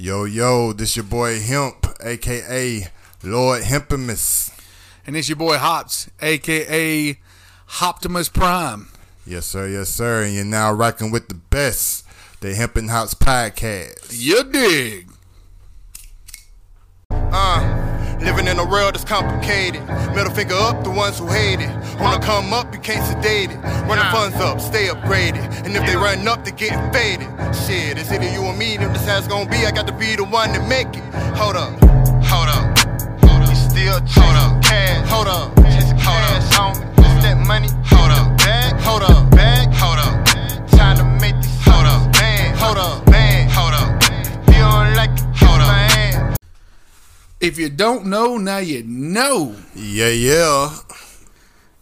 Yo, yo, this your boy Hemp, aka Lord Hempimus. And it's your boy Hops, aka Hoptimus Prime. Yes, sir, yes, sir. And you're now rocking with the best, the Hemp and Hops podcast. You dig? Uh, living in a world that's complicated. Middle finger up, the ones who hate it. Wanna come up, you can't sedate it. Run the funds up, stay upgraded. And if they run up, they getting faded. Shit, it's either you or me, them this has gonna be. I got to be the one to make it. Hold up, hold up, hold up. You still hold up, cash, hold up, chasing cash, homie. It's that money, hold up, bag, hold up, bag, hold up. Time to make these hold up, man, hold up, man, hold up. If you don't like it, hold up. If you don't know, now you know. Yeah, yeah.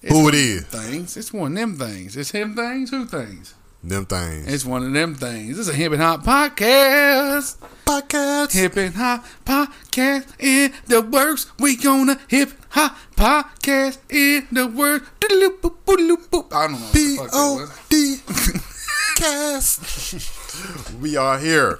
It's Who it is? Things. It's one of them things. It's him things. Who things? Them things. It's one of them things. Is a hip and hop podcast. podcast. Hip and hop podcast in the works. We gonna hip hop podcast in the works. Doodaloop, boop, boodaloop, boop. I don't know. what the B fuck that O. D cast. we are here.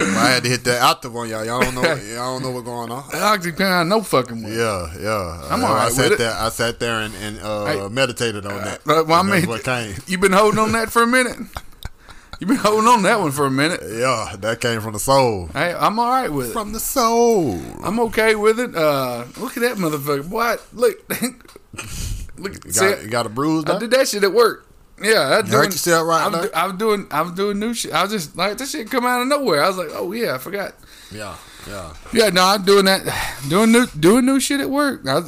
I had to hit that octave on y'all. Y'all don't know. Y'all don't know what's going on. Oxycontin, no fucking way. Yeah, yeah. I'm Uh, all right I sat with it. there. I sat there and, and uh, Hey. meditated on that. Uh, well, I mean, what came. you been holding on that for a minute. You've been holding on that one for a minute. Yeah, that came from the soul. Hey, I'm all right with it. From the soul. I'm okay with it. Uh, look at that motherfucker. What? Look, look. You see, got, you got a bruise I did that shit at work. Yeah, I You hurt yourself right I was, now? do- I was doing. I was doing new shit. I was just like this shit come out of nowhere. I was like, oh yeah, I forgot. Yeah, yeah. Yeah, no, I'm doing that, doing new, doing new shit at work. I,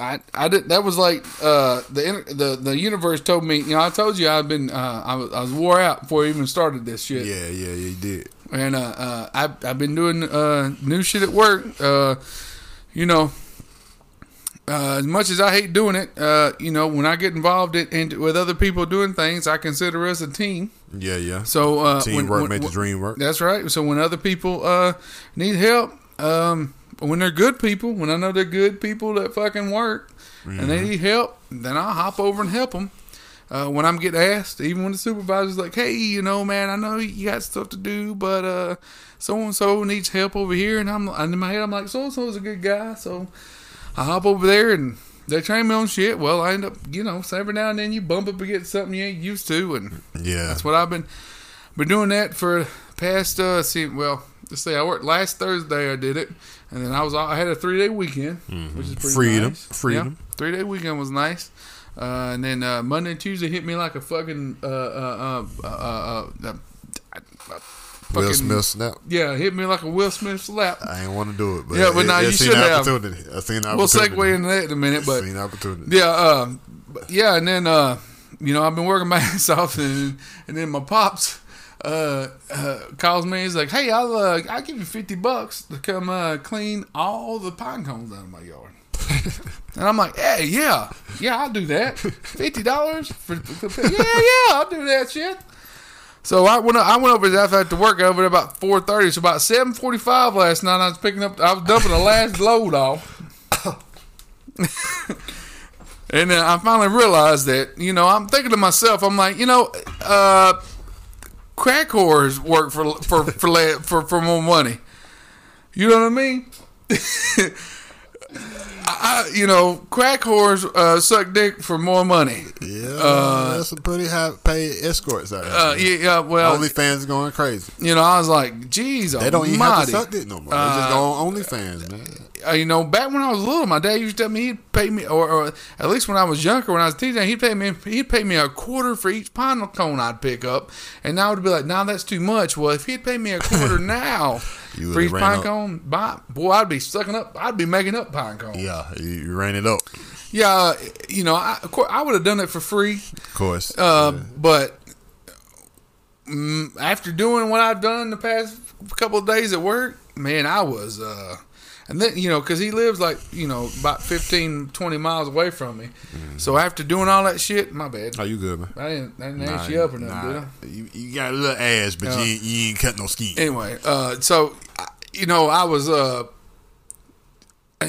I, I did. That was like uh, the the the universe told me. You know, I told you I've been. Uh, I was I was wore out before I even started this shit. Yeah, yeah, yeah, you did. And uh, uh, I I've been doing uh, new shit at work. Uh, you know, uh, as much as I hate doing it, uh, you know, when I get involved in, in with other people doing things, I consider us a team. Yeah, yeah. So uh, Teamwork when, made the dream work. That's right. So when other people uh, need help, um, when they're good people, when I know they're good people that fucking work, and Mm-hmm. they need help, then I'll hop over and help them. Uh, when I'm getting asked, even when the supervisor's like, "Hey, you know, man, I know you got stuff to do, but uh, so and so needs help over here," and I'm in my head, I'm like, "So and so's a good guy," so I hop over there and they train me on shit. Well, I end up, you know, every now and then you bump up against something you ain't used to, and Yeah. that's what I've been been doing that for past. Uh, see, well, let's say I worked last Thursday. I did it, and then I was I had a three day weekend, which is pretty Mm-hmm. Freedom, nice. freedom. three day weekend was nice. Uh, and then uh, Monday and Tuesday hit me like a fucking uh uh uh uh uh Will Smith snap. Yeah, hit me like a Will Smith slap. I ain't want to do it, but Yeah, but it- it you should have. Opportunity. I seen the We'll opportunity. segue into that in a minute, but seen opportunity. yeah, uh, yeah, and then uh, you know I've been working my ass off, and and then my pops uh, uh calls me. He's like, "Hey, I'll uh, I'll give you fifty bucks to come uh, clean all the pine cones out of my yard." and I'm like, "Hey, yeah, yeah, I'll do that. Fifty dollars for, for, for- yeah, yeah, I'll do that shit." So I went. I went over there after work over there about four thirty. So about seven forty five last night, I was picking up. I was dumping the last load off. And then I finally realized that, you know, I'm thinking to myself, I'm like, you know, uh, crack whores work for for for for, for more money. You know what I mean? I, you know, crack whores uh, suck dick for more money. Yeah, that's some pretty high paid escorts out here. Uh, yeah, yeah, well, OnlyFans going crazy. you know, I was like, geez, They don't even have almighty. to suck dick no more. They just go on OnlyFans, man. Uh, you know, back when I was little, my dad used to tell me he'd pay me, or, or at least when I was younger, when I was a teenager, he'd pay me, he'd pay me a quarter for each pine cone I'd pick up, and now I would be like, now that's too much. Well, if he'd pay me a quarter now for each pine up. cone, boy, I'd be sucking up, I'd be making up pine cones. Yeah, you, ran it up. Yeah, uh, you know, I, of course, I would have done it for free, Of course. uh, but mm, after doing what I've done the past couple of days at work, man, I was, uh, and then, you know, because he lives like, you know, about 15, 20 miles away from me. So after doing all that shit, my bad. oh, you good, man? I didn't, I didn't Nah, ask you up or nothing, nah. did I? You, you got a little ass, but Yeah. you, ain't, you ain't cut no skin. Anyway, uh, so, you know, I was, uh, I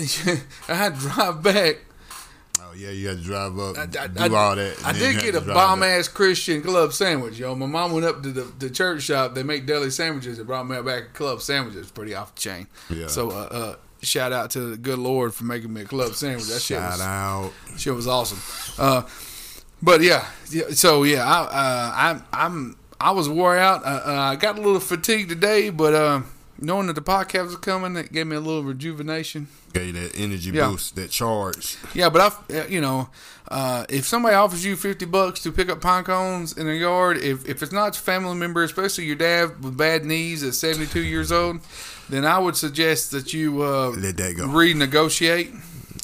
had to drive back oh, yeah, you had to drive up, I, I- do all that. I did get a bomb up. ass Christian club sandwich, yo. My mom went up to the, the church shop. They make deli sandwiches. and brought me back a club sandwich. It's pretty off the chain. Yeah. So, uh, uh, shout out to the good Lord for making me a club sandwich. That shit Shout was, out. shit was awesome. Uh, but yeah, yeah, so yeah, I, uh, I'm, I'm, I was wore out. Uh, uh, I got a little fatigued today, but uh, knowing that the podcast was coming, it gave me a little rejuvenation. Gave you that energy Yeah. boost, that charge. Yeah, but I, you know, uh, if somebody offers you fifty bucks to pick up pine cones in their yard, if if it's not a family member, especially your dad with bad knees at seventy two years old, then I would suggest that you uh, Let that go. renegotiate,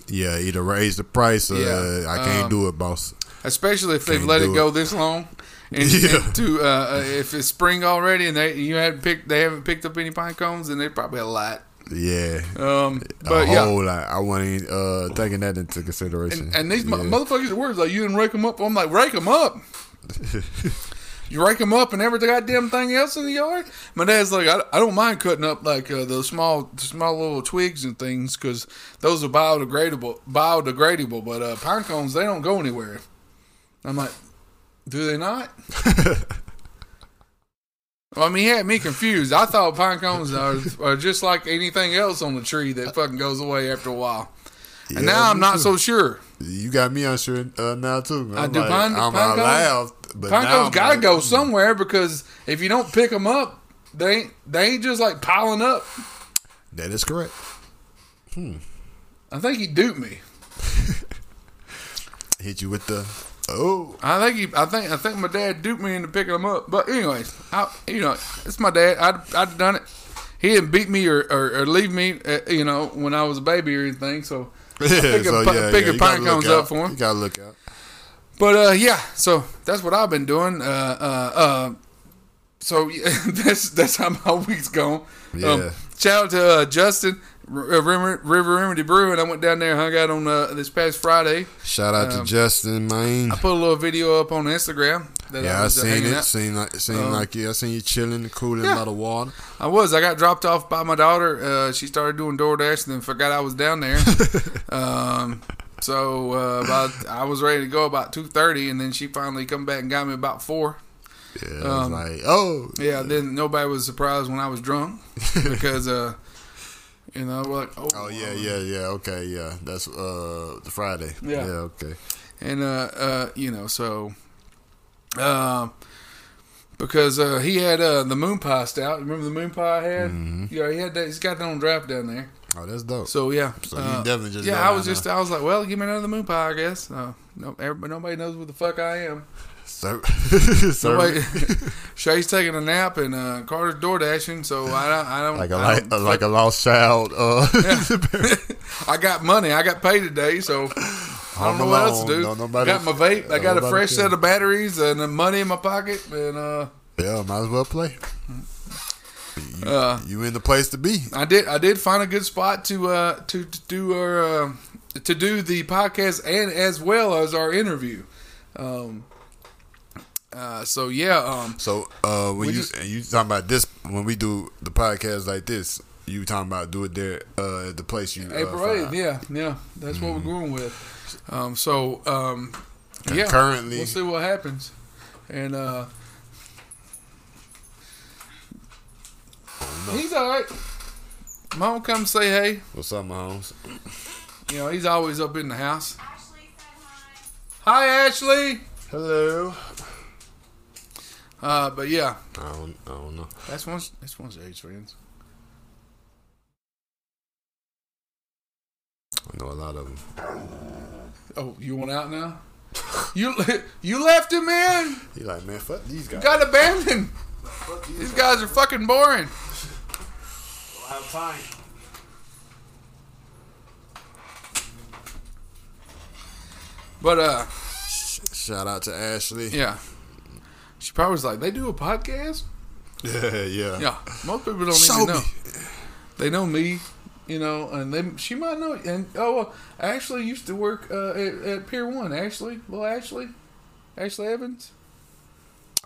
Yeah, either raise the price or Yeah, I can't um, do it, boss. especially if they've let do it go it. this long. And, Yeah. and to uh, uh, if it's spring already and they you hadn't picked they haven't picked up any pine cones, then they probably a lot. Yeah. Um, a but yeah, lot. I wasn't uh, taking that into consideration. And, and these Yeah. motherfuckers are words like you didn't rake them up. I'm like rake them up. you rake them up and every goddamn thing else in the yard. My dad's like, I, I don't mind cutting up like uh, those small, small little twigs and things because those are biodegradable, biodegradable. But uh, pine cones they don't go anywhere. I'm like, do they not? Well, I mean, he had me confused. I thought pine cones are, are just like anything else on the tree that fucking goes away after a while. and now I'm not too. so sure. You got me unsure uh, now too. I I'm do like, pine- I'm pine cones- allowed, but Pine cones gotta like, go mm, somewhere because if you don't pick them up, they ain't they ain't just like piling up. That is correct. Hmm. I think he duped me. Hit you with the oh. I think he, I think I think my dad duped me into picking them up. But anyways, I, you know, it's my dad. I'd I'd done it. He didn't beat me or, or, or leave me, uh, you know, when I was a baby or anything. So, Yeah, pick a so pi- yeah, pick yeah, a pine cones up for him. You gotta look out. but uh, yeah. So that's what I've been doing. Uh, uh, uh, so yeah, that's that's how my week's gone. Yeah. Um, shout out to uh, Justin River, River Remedy Brewing. I went down there and hung out on uh, this past Friday. Shout out Um, to Justin, man. I put a little video up on Instagram. That Yeah, I was, uh, seen it. out. Seemed like seemed Um, like yeah. I seen you chilling, cooling yeah. a lot of water. I was. I got dropped off by my daughter. Uh, she started doing DoorDash and then forgot I was down there. um, so uh, about I was ready to go about two thirty, and then she finally come back and got me about four. Yeah, I was Um, like, oh, Yeah. Then nobody was surprised when I was drunk because uh, you know, we're like oh, oh yeah, yeah, yeah. Okay, yeah. That's uh the Friday. Yeah. yeah okay. and uh, uh, you know, so, um, because uh, he had uh, the moon pie stout. Remember the moon pie I had? Mhm. Yeah, he had that. He's got that on draft down there. Oh, that's dope. So yeah, So you uh, definitely just yeah. I was just I was like, well, give me another moon pie, I guess. Uh, no, everybody, nobody knows what the fuck I am. So, Nobody. Shay's taking a nap and uh, Carter's door dashing, so I don't. I don't like a I like, don't- like a lost child. Uh, I got money. I got paid today, so I don't know what else to do. No, nobody- I got my vape. I got a fresh cares. set of batteries and the money in my pocket, and uh, yeah, might as well play. You, Uh, you in the place to be. I did. I did find a good spot to uh, to, to do our uh, to do the podcast and as well as our interview. Um, uh, so yeah, um, So uh, when you just- and you talking about this when we do the podcast like this, you talking about do it there uh, at the place you uh, April find. eighth. Yeah, yeah, that's what we're going with. Um, so um, yeah, Concurrently. we'll see what happens, and uh, he's all right. Mom, come say hey. What's up, Mahomes? You know, he's always up in the house. Hi, Ashley. Hello. Uh, but yeah, I don't, I don't know. that's one. That's one's age friends. I know a lot of them. Oh, you want out now? you you left him in. He like, man, fuck these guys. You got abandoned. These guys are fucking boring. I have time. But uh, Shout out to Ashley. yeah. She probably was like, they do a podcast. Yeah, yeah. Yeah, most people don't Show even know. me. They know me, you know, and they she might know. And oh, well, Ashley used to work uh, at, at Pier One. Ashley, little Ashley, Ashley Evans.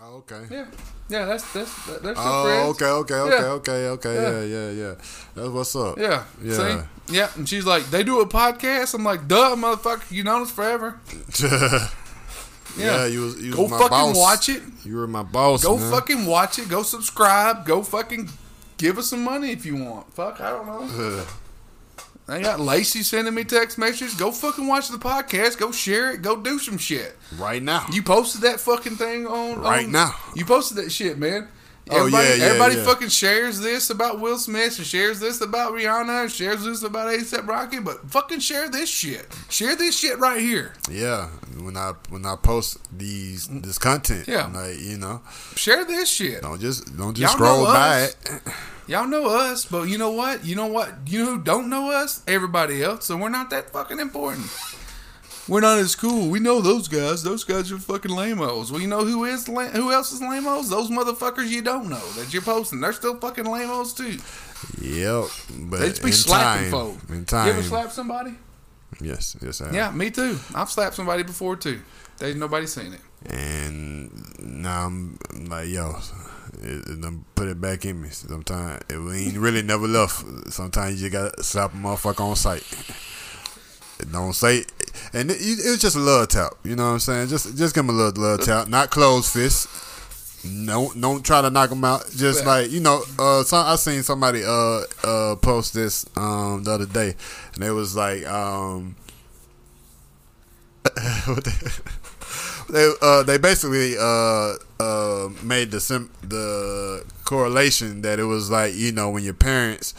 Oh, okay. Yeah, yeah. That's that's that- they're Oh, friends. okay, okay, okay, Yeah. okay, okay. Yeah. Yeah, yeah, yeah. That's what's up. Yeah. Yeah. See? Yeah. And she's like, they do a podcast. I'm like, duh, motherfucker. You known us forever. yeah. Yeah. you was you Go was my boss. Go fucking boss. watch it. You were my boss. Go man. fucking watch it. Go subscribe. Go fucking give us some money if you want. Fuck, I don't know. I got Lacey sending me text messages. Go fucking watch the podcast. Go share it. Go do some shit. right now. You posted that fucking thing on Right on- now. You posted that shit, man. Oh, Everybody, yeah, yeah, everybody yeah. fucking shares this about Will Smith and shares this about Rihanna and shares this about ASAP Rocky, but fucking share this shit. Share this shit right here. yeah, when I when I post these this content, Yeah. like you know, Share this shit. don't just don't just Y'all scroll by it. Y'all know us, but you know what? You know what? You know who don't know us? Everybody else. So we're not that fucking important. We're not as cool. We know those guys. Those guys are fucking lamos. Well, you know who is la- who else is lamos? Those motherfuckers you don't know that you're posting. They're still fucking lamos too. Yep, but They just be in slapping time, folk. in You ever slap somebody? yes, yes, I have. Yeah, me too. I've slapped somebody before too. There's nobody seen it. and now I'm like, yo, it, it done put it back in me. Sometimes it ain't really never left. Sometimes you just gotta slap a motherfucker on sight. Don't say, and it, it was just a love tap. You know what I'm saying? Just just give him a little love tap, not closed fist. Don't don't try to knock him out. Just Yeah. like you know, uh, some, I seen somebody uh uh post this um the other day, and it was like um. they uh they basically uh uh made the sim- the correlation that it was like you know when your parents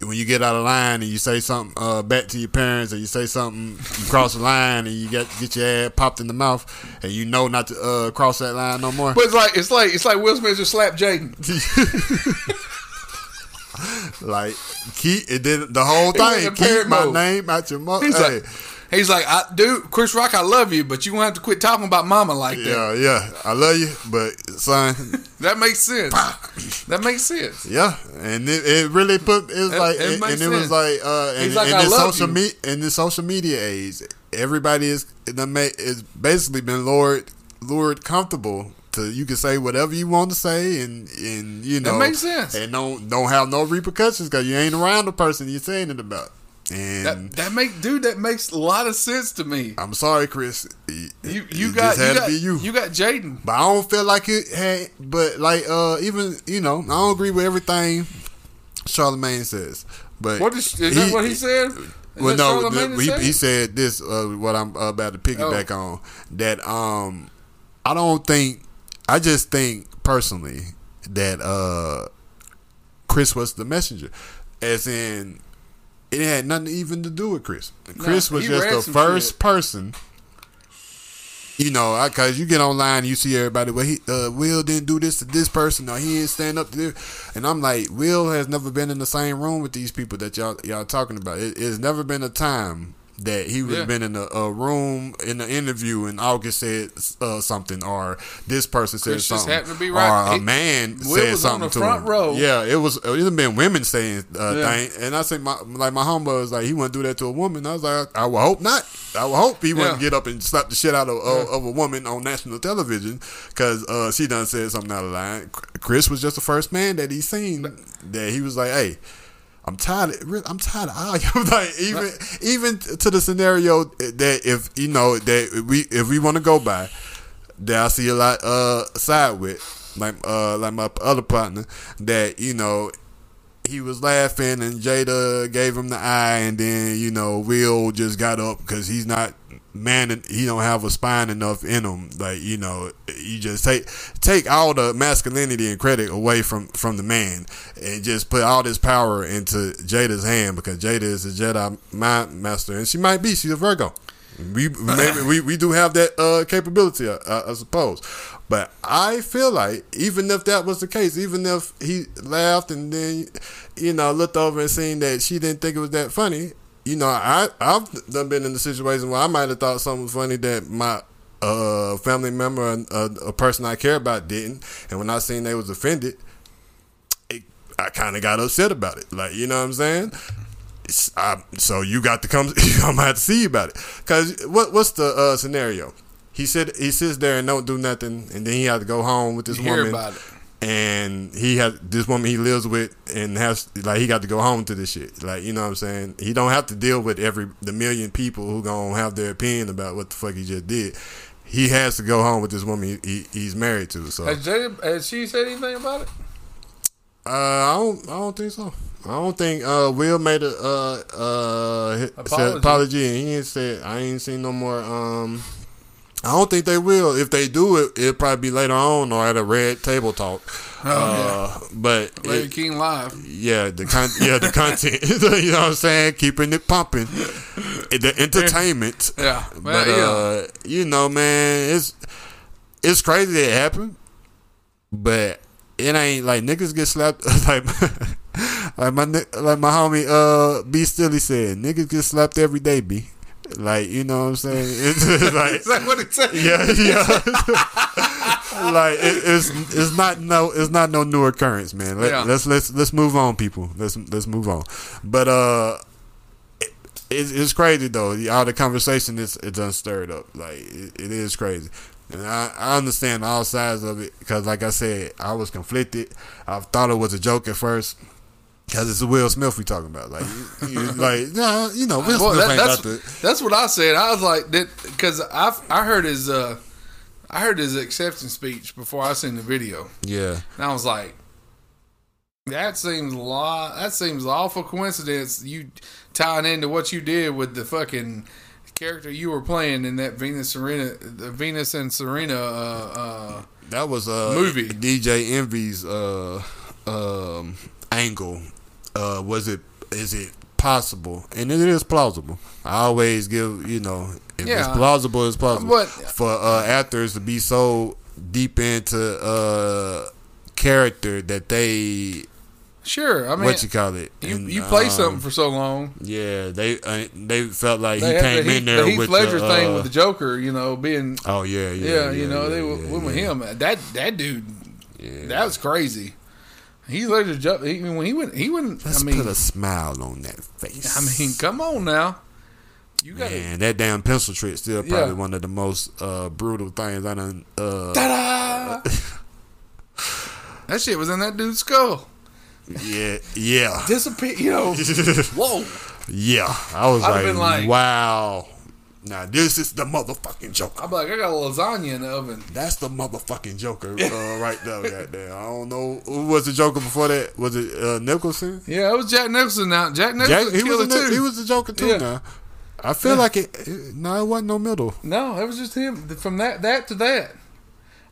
when you get out of line and you say something uh, back to your parents or you say something you cross the line and you get get your ass popped in the mouth and you know not to uh, cross that line no more But it's like it's like it's like Will Smith just slapped Jaden. like keep it did the whole thing keep my mode. name out your mouth He's hey, like, he's like, I, dude, Chris Rock, I love you, but you gonna have to quit talking about Mama like that. yeah yeah I love you but son That makes sense. that makes sense. Yeah, and it, it really put it was It- like it and, it was like uh and, like, in "I this love social you." me in the social media age, everybody is the is basically been lured lured comfortable to you can say whatever you want to say and and you know that makes sense. and don't don't have no repercussions because you ain't around the person you're saying it about. And That that make dude, that makes a lot of sense to me. I'm sorry, Chris. It- You you got you got you. you got Jaden. But I don't feel like it had. But like, uh, even you know, I don't agree with everything Charlemagne says. But What is, is that? What he said? Is Well, no, the- he, said he said this. Uh, what I'm about to piggyback Oh. on that. Um, I don't think. I just think personally that uh, Chris was the messenger, as in. It had nothing even to do with Chris. Chris was just the first shit. person you know, because you get online, you see everybody. Well, he uh, Will didn't do this to this person, or he didn't stand up to this. And I'm like, Will has never been in the same room with these people that y'all y'all talking about. It, it's never been a time that he would Yeah. have been in a, a room in an interview and August said uh, something, or this person said Chris something, happened to be right. or a man said was on something to him. row. Yeah, it was. It have been women saying uh, Yeah. thing, and I think my like my homeboy was like he wouldn't do that to a woman. I was like, I would hope not. I would hope he wouldn't get up and slap the shit out of, of, of a woman on national television because uh, she done said something out of line. Chris was just the first man that he seen that he was like, hey. I'm tired. Of, I'm tired of all you. like even even to the scenario that if you know that we if we want to go by, that I see a lot uh side with like uh like my other partner that you know he was laughing and Jada gave him the eye and then you know Will just got up because he's not man he don't have a spine enough in him. Like you know you just take take all the masculinity and credit away from from the man and just put all this power into Jada's hand because Jada is a Jedi mind master and she might be. She's a Virgo. We maybe we, we do have that uh, capability, I, suppose. But I feel like even if that was the case, even if he laughed and then you know looked over and seen that she didn't think it was that funny, you know, I I've done been in the situation where I might have thought something was funny that my uh, family member, a, a person I care about, didn't, and when I seen they was offended, it, I kind of got upset about it. Like you know what I'm saying. It's- I, so you got to come. I'm gonna have to see about it. Cause what what's the uh, scenario? he said he sits there and don't do nothing, and then he had to go home with this You hear woman. And he has this woman he lives with and has like he got to go home to this shit like you know what i'm saying he don't have to deal with every the million people who gonna have their opinion about what the fuck he just did he has to go home with this woman he, he, he's married to so uh, Has, Jada, has she said anything about it? i don't i don't think so I don't think uh, Will made a uh, uh, Apology. apology, and he ain't said I ain't seen no more. Um, I don't think they will. If they do it, it'll probably be later on or at a red table talk. uh, But Larry it- King live. yeah, the con- yeah the content. you know what I'm saying? Keeping it pumping, the entertainment. Yeah, well, But yeah. uh, you know, man, it's it's crazy that it happened, but it ain't like niggas get slapped like like my like my homie uh B Stilly said, niggas get slapped every day, B. Like you know what I'm saying? It's like Is that what it said? yeah, yeah. like it, it's it's not no it's not no new occurrence, man. Let, Yeah. Let's let's let's move on, people. Let's let's move on. But uh, it, it's it's crazy though. All the conversation is it's unstirred up. Like it, it is crazy. And I, I understand all sides of it because, like I said, I was conflicted. I thought it was a joke at first because it's Will Smith we talking about. Like, you, you- like, nah, you know, Will Smith that- ain't that's, about to. that's what I said. I was like, that because I I heard his uh, I heard his acceptance speech before I seen the video, Yeah, and I was like, that seems a lot. That seems awful coincidence. You tying into what you did with the fucking character you were playing in that Venus Serena, the Venus and Serena. Uh, uh, That was uh Movie. DJ Envy's uh um angle. Uh was it is it possible? And it is plausible. I always give, you know, if Yeah. it's plausible it's plausible. But- for uh actors to be so deep into uh character that they sure, I mean, what you call it? you And, you play um, something for so long. Yeah, they uh, they felt like They he came the Heath, in there the Heath with Ledger the, thing uh, with the Joker, you know, being Oh yeah, yeah. yeah, you know, yeah, they yeah, went with him. That that dude, Yeah. that was crazy. He let it jump. He, when he went, he went. Let's I mean, put a smile on that face. I mean, come on now. You got Man, that damn pencil trick still Yeah. probably one of the most uh, brutal things I done. Uh, ta-da! that shit was in that dude's skull. yeah, yeah, Disappear. You know. Whoa. yeah. I was I'd like, like- wow. Now this is the motherfucking Joker. I'm like, I got a lasagna in the oven. That's the motherfucking Joker uh, right there. Goddamn. I don't know who was the Joker before that. Was it uh, Nicholson? Yeah, it was Jack Nicholson. Now Jack Jack, Nicholson he was too. he was the Joker too. Yeah. Now I feel like it, it. No, it wasn't no middle. no, it was just him. From that that to that.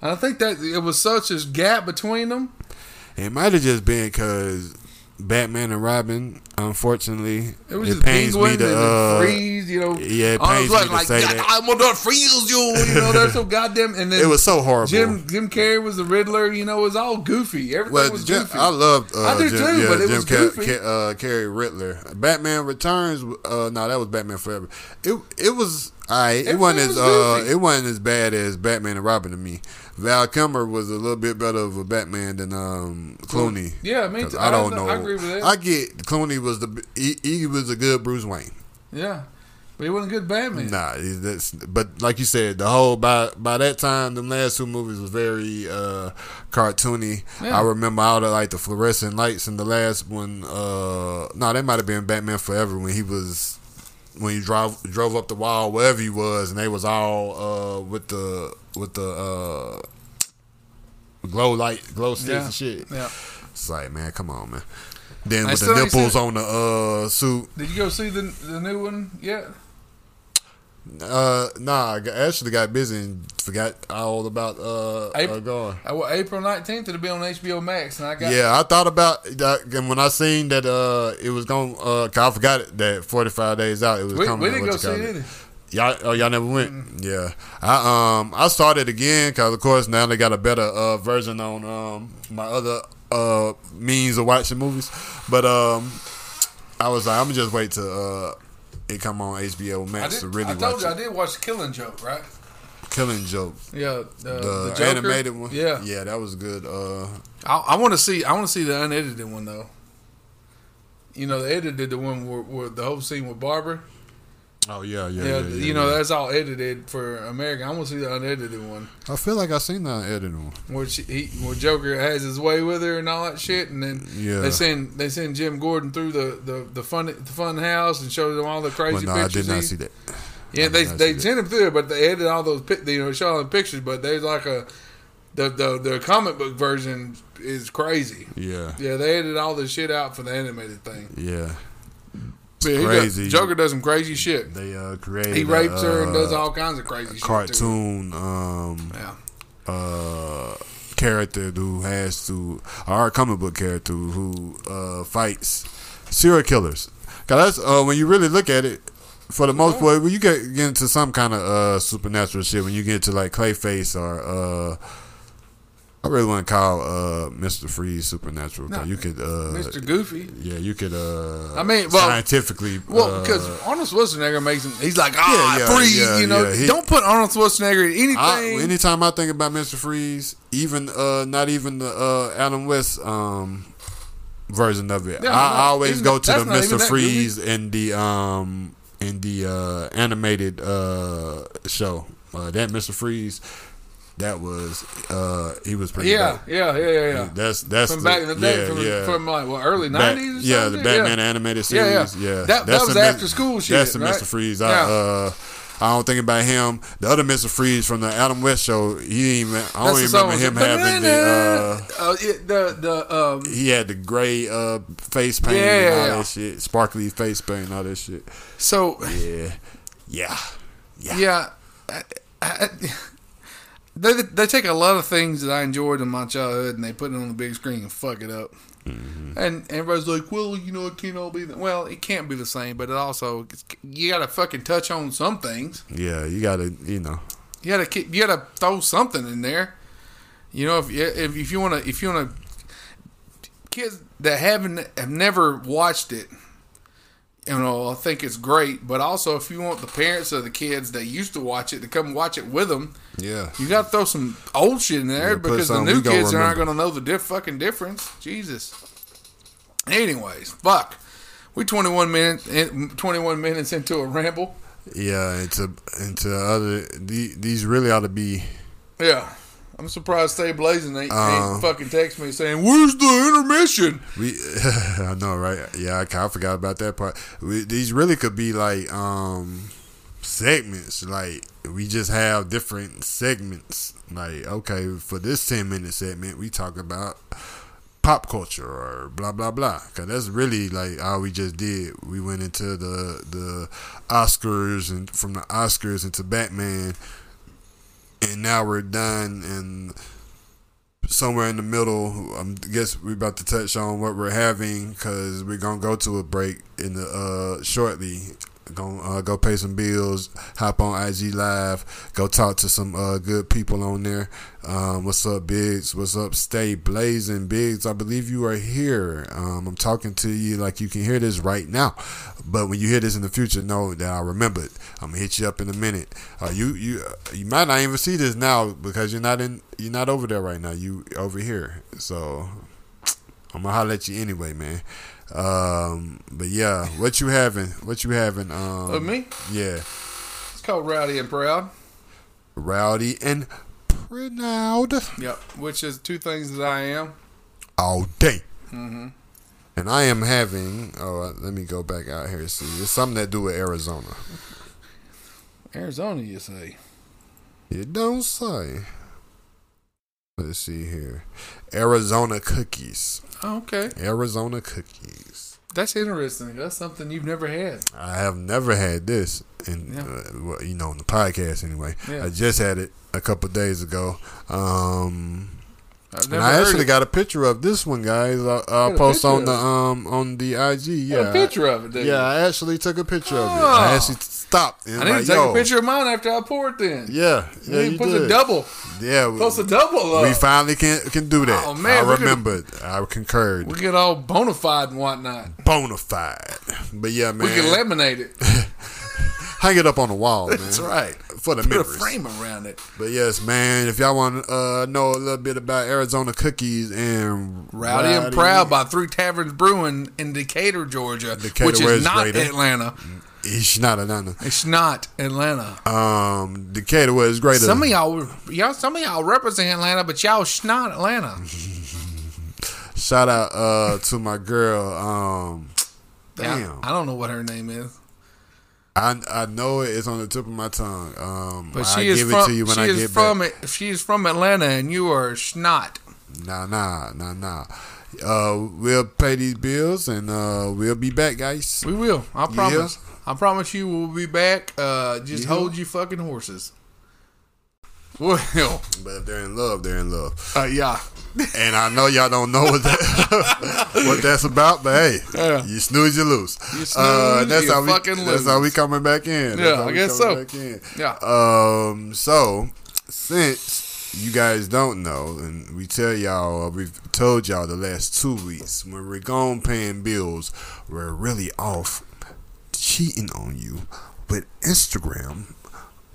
And I think that it was such a gap between them. It might have just been because Batman and Robin. Unfortunately, It was it just pains me to uh, freeze, you know. yeah, it pains me Schwarzenegger to like, say "God, that. I'm gonna freeze you, you know. They're so goddamn. And then It was so horrible. Jim Jim Carrey was the Riddler. You know, it was all goofy. Everything Well, was Jim, goofy. I loved. Uh, I do Jim, too, yeah, but it Jim was Ca- goofy. Ca- uh, Carrey Riddler. Batman Returns. Uh, no, that was Batman Forever. It it was. I it Everything wasn't as was uh it wasn't as bad as Batman and Robin to me. Val Kilmer was a little bit better of a Batman than um Clooney. Yeah, me too. I don't I- know. I agree with that. I get Clooney was the he, he was a good Bruce Wayne. yeah, but he wasn't a good Batman. Nah, that's but like you said, the whole by by that time, the last two movies was very uh cartoony. Yeah. I remember all the like the fluorescent lights in the last one. Uh, no, that might have been Batman Forever when he was when you drove drove up the wall wherever he was, and they was all uh with the with the uh glow light glow sticks Yeah. and shit. Yeah. It's like man, come on, man. Then I with the nipples on the uh suit. Did you go see the the new one yet? Uh, nah, I actually got busy and forgot all about uh, April- uh going. Uh, well, April nineteenth it'll be on HBO Max, and I got Yeah, I thought about that, and when I seen that uh, it was going. Uh, I forgot it, that forty five days out it was We, coming. we didn't go see it either. Y'all, oh, y'all never went. Yeah, I um, I started again because of course now they got a better uh version on um my other uh means of watching movies, but um, I was like, I'm gonna just wait to uh it come on HBO Max did, to really I told watch you I did watch Killing Joke, right? Killing Joke. Yeah, the, the, the animated one. Yeah, yeah, that was good. Uh, I, I want to see. I want to see the unedited one though. You know, the edited the one where, where the whole scene with Barbara. Oh yeah, yeah, Yeah, yeah. yeah, you know yeah. that's all edited for American. I want to see the unedited one, I feel like I seen that edited one. where she, he, where Joker has his way with her and all that shit, and then Yeah. they send they send Jim Gordon through the, the, the fun the fun house and show them all the Well, crazy no, I did not see that. Yeah, I they they sent him through but they edited all those you know show all the pictures. But there's like a the the the comic book version is crazy. Yeah, Yeah, they edited all the shit out for the animated thing. yeah. He does- crazy. Joker does some crazy shit. They uh created. He rapes her and does all kinds of crazy cartoon um Yeah. uh character who has to our comic book character who uh fights serial killers. Cause that's uh when you really look at it, for the most part, when you get, get into some kind of uh supernatural shit, when you get to like Clayface or uh I really want to call uh Mr. Freeze supernatural. No, you could uh Mr. Goofy. yeah, you could uh I mean, well- scientifically Well, uh, because Arnold Schwarzenegger makes him. He's like, ah, Yeah, yeah, freeze. yeah, you know. He- don't put Arnold Schwarzenegger in anything. I, anytime I think about Mr. Freeze, even uh, not even the uh, Adam West um, version of it, I, I always go to the that's not even Mr. Freeze in the um, in the uh, animated uh, show. Uh, that Mr. Freeze, that was uh, he was pretty. yeah, dope. yeah, yeah, yeah, yeah. That's that's From the, back in the day, yeah, from, yeah. from like what early Bat- nineties. yeah, the Batman animated series. yeah. Yeah, That- that That's was the after school shit, That's the right? Mr. Freeze. I, Yeah. uh, I don't think about him. The other Mr. Freeze from the Adam West show. He didn't even. I don't even remember him having the. Uh, uh, yeah, the the um, he had the gray uh, face paint Yeah, and all yeah. that shit, sparkly face paint and all that shit. so Yeah, yeah, yeah. yeah. I, I, they they take a lot of things that I enjoyed in my childhood and they put it on the big screen and fuck it up. Mm-hmm. And everybody's like, well, you know, it can't all be the well, it can't be the same, but it also you got to fucking touch on some things. Yeah, you gotta, you know. You got to you got to throw something in there. You know, if you if, if you want to if you want to kids that haven't have never watched it, you know, I think it's great. But also, if you want the parents of the kids that used to watch it to come watch it with them, Yeah, you got to throw some old shit in there Yeah, because the new kids are not going to know the diff fucking difference. Jesus. Anyways, fuck. We 21 minutes in- 21 minutes into a ramble. yeah. Into into other. the- These really ought to be. Yeah. I'm surprised Stay Blazing ain't, Uh, ain't fucking text me saying, Where's the intermission? We, I know, right? Yeah, I of forgot about that part. We, these really could be like um segments. Like we just have different segments. Like okay, for this ten minute segment, we talk about pop culture or blah blah blah. Cause that's really like all we just did. We went into the the Oscars and from the Oscars into Batman, and now we're done and somewhere in the middle. I guess we're about to touch on what we're having because we're gonna go to a break in the uh, shortly. Gonna uh, go pay some bills, hop on IG Live, go talk to some uh, good people on there. Um, what's up, Biggs? What's up, Stay Blazing, Biggs? I believe you are here. Um, I'm talking to you like you can hear this right now, but when you hear this in the future, know that I remembered. I'm gonna hit you up in a minute. Uh, you you you might not even see this now because you're not in you're not over there right now. You over here, so I'm gonna holler at you anyway, man. Um, but yeah, what you having? What you having? Um, Of me? Yeah, It's called Rowdy and Proud. rowdy and proud Yep. Which is two things that I am. all day. Mm-hmm. And I am having. Oh, uh, let me go back out here. See, it's something that do with Arizona. Arizona, you say. You don't say. Let's see here. Arizona cookies. Oh, okay. Arizona cookies. That's interesting. That's something you've never had. I have never had this, in Yeah. uh, well, you know, in the podcast anyway. Yeah. I just had it a couple days ago. Um, and I actually got a picture of this one, guys. I'll, I'll post on the um on the IG. Yeah, a picture of it, dude. yeah. I actually took a picture of it. Oh. I actually stopped. And I need like, to take Yo, a picture of mine after I pour it then. Yeah, yeah. you You put the double. Yeah, we, Post a double up. we finally can can do that. Oh, man, I could- remembered. I concurred. we get all bona fide and whatnot. Bona fide. But yeah, man. We can laminate it. hang it up on the wall, man. That's right. For the Put a frame around it. But yes, man, if y'all want to uh, know a little bit about Arizona cookies and Rowdy and Proud by Three Taverns Brewing in Decatur, Georgia, Decatur, which is not? Atlanta. It's not Atlanta. It's not Atlanta. Um, Decatur was greater. Some of y'all, y'all, some of y'all represent Atlanta, but y'all not Atlanta. Shout out uh to my girl. Um, damn, I don't know what her name is, I I know it. It's on the tip of my tongue. Um, but I is give from. it to you when she I is get from back. it. She is from Atlanta, and you are snot. Nah, nah, nah, nah. Uh, we'll pay these bills and uh, we'll be back, guys. We will. I promise. I promise you, we'll be back. Uh, just hold you fucking horses. Well, But if they're in love, they're in love. uh, yeah. And I know y'all don't know what that what that's about, but hey, Yeah. you snooze, you lose. You snooze, uh, that's you how we fucking that's lose. how we coming back in. That's Yeah, I guess so. Yeah. Um. So since you guys don't know, and we tell y'all, uh, we've told y'all the last two weeks when we're gone paying bills, we're really off cheating on you with Instagram